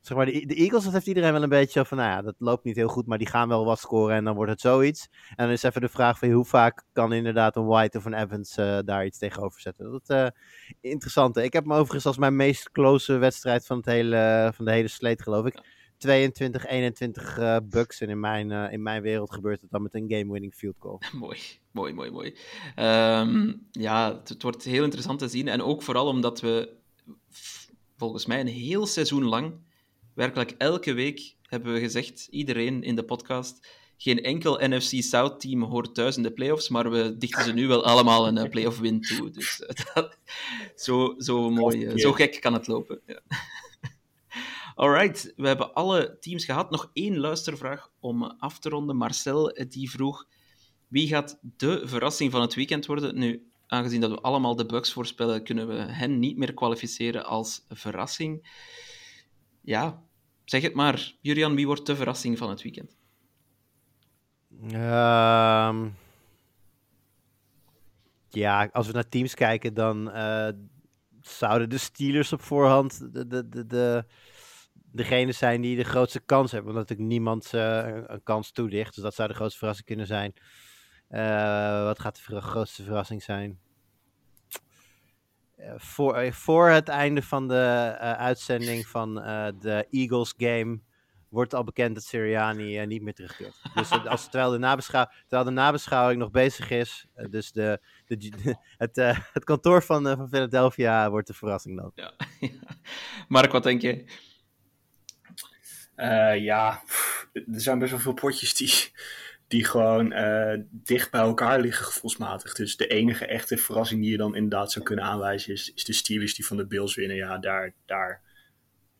Zeg maar, de, de, Eagles, dat heeft iedereen wel een beetje van, nou ja, dat loopt niet heel goed, maar die gaan wel wat scoren en dan wordt het zoiets. En dan is even de vraag van, hoe vaak kan inderdaad een White of een Evans uh, daar iets tegenover zetten. Dat is uh, interessant. Ik heb hem overigens als mijn meest close wedstrijd van, het hele, van de hele sleet, geloof ik. 22, 21 uh, bucks. En in mijn, uh, in mijn wereld gebeurt het dan met een game-winning field goal. mooi, mooi, mooi, mooi. Um, ja, het, het, wordt heel interessant te zien. En ook vooral omdat we volgens mij een heel seizoen lang, werkelijk elke week, hebben we gezegd, iedereen in de podcast, geen enkel NFC South team hoort thuis in de playoffs, maar we dichten ze nu wel allemaal een uh, playoff win toe. Dus dat, zo, zo mooi, zo gek kan het lopen. Ja. Alright, we hebben alle teams gehad. Nog één luistervraag om af te ronden. Marcel die vroeg: wie gaat de verrassing van het weekend worden? Nu, aangezien dat we allemaal de Bucks voorspellen, kunnen we hen niet meer kwalificeren als verrassing. Ja, zeg het maar. Julian, wie wordt de verrassing van het weekend? Um, ja, als we naar teams kijken, dan uh, zouden de Steelers op voorhand de, de, de, de, degene zijn die de grootste kans hebben. Omdat natuurlijk niemand uh, een kans toedicht. Dus dat zou de grootste verrassing kunnen zijn. Uh, wat gaat de grootste verrassing zijn? Uh, voor, voor het einde van de uitzending van de Eagles game wordt al bekend dat Sirianni niet meer terugkeert. Dus als, terwijl, de nabeschouw, terwijl de nabeschouwing nog bezig is, dus de, de, het, het kantoor van, van Philadelphia wordt de verrassing dan. Mark, wat denk je? Uh, ja, pff, er zijn best wel veel potjes die, die gewoon uh, dicht bij elkaar liggen gevoelsmatig. Dus de enige echte verrassing die je dan inderdaad zou kunnen aanwijzen is, is de Steelers die van de Bills winnen. Ja, daar, daar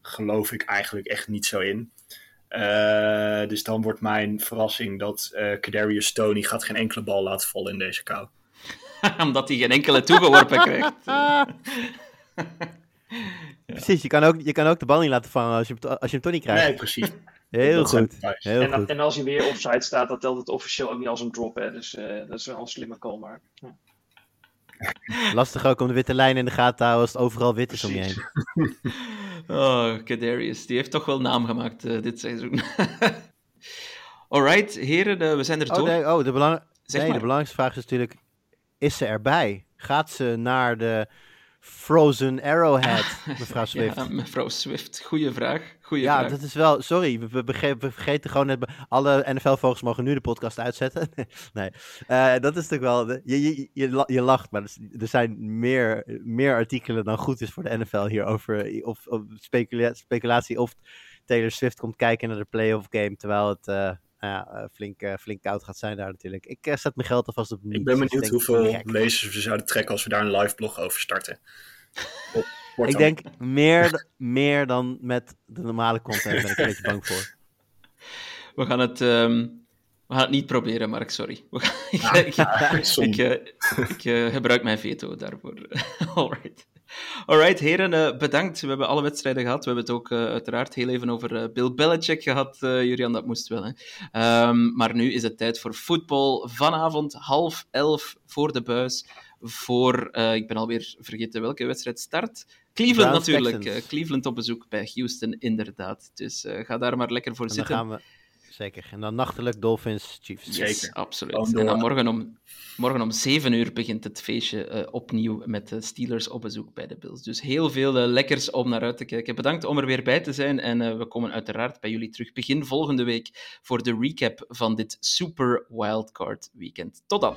geloof ik eigenlijk echt niet zo in. Uh, dus dan wordt mijn verrassing dat uh, Kadarius Stoney gaat geen enkele bal laten vallen in deze kou. Omdat hij geen enkele toegeworpen krijgt. Precies, je kan, ook, je kan ook de bal niet laten vangen als je, hem, als je hem toch niet krijgt. Nee, precies. Heel goed. Heel en, goed. en als hij weer offside staat, dat telt het officieel ook niet als een drop. Hè? Dus uh, dat is wel een slimme call, maar... Ja. Lastig ook om de witte lijn in de gaten te houden als het overal wit is om je heen. oh, Kadarius, die heeft toch wel naam gemaakt uh, dit seizoen. Alright, heren, uh, we zijn er door. Oh, nee, oh de, belang... Nee, de belangrijkste vraag is natuurlijk, is ze erbij? Gaat ze naar de Frozen Arrowhead, mevrouw Swift? ja, mevrouw Swift, goede vraag. Goeie ja, vraag. dat is wel. Sorry, we, we, we vergeten gewoon net. Alle NFL-vogels mogen nu de podcast uitzetten. nee, uh, dat is natuurlijk wel. Je, je, je, je, lacht, maar er zijn meer, meer artikelen dan goed is voor de NFL hierover. Of, of specula speculatie of Taylor Swift komt kijken naar de playoff game. Terwijl het. Uh, ja, uh, flink, uh, flink koud gaat zijn daar natuurlijk. Ik uh, zet mijn geld alvast op niets. Ik ben benieuwd dus hoeveel gek. lezers we zouden trekken als we daar een live blog over starten. ik denk meer, meer dan met de normale content, ben ik een beetje bang voor. We gaan het, um, we gaan het niet proberen, Mark, sorry. Gaan, ik, ja, ik, ik, ik gebruik mijn veto daarvoor. Alright. Alright, heren, uh, bedankt. We hebben alle wedstrijden gehad. We hebben het ook uh, uiteraard heel even over uh, Bill Belichick gehad, Julian, dat moest wel. Hè? Um, maar nu is het tijd voor voetbal. Vanavond half elf voor de buis. Voor, ik ben alweer vergeten welke wedstrijd start. Cleveland Browns natuurlijk. Cleveland op bezoek bij Houston, inderdaad. Dus ga daar maar lekker voor en zitten. Zeker. En dan nachtelijk Dolphins Chiefs. Yes, Zeker. absoluut. En dan morgen om, morgen om 7 uur begint het feestje uh, opnieuw met de Steelers op bezoek bij de Bills. Dus heel veel uh, lekkers om naar uit te kijken. Bedankt om er weer bij te zijn. En uh, we komen uiteraard bij jullie terug begin volgende week voor de recap van dit Super Wildcard Weekend. Tot dan!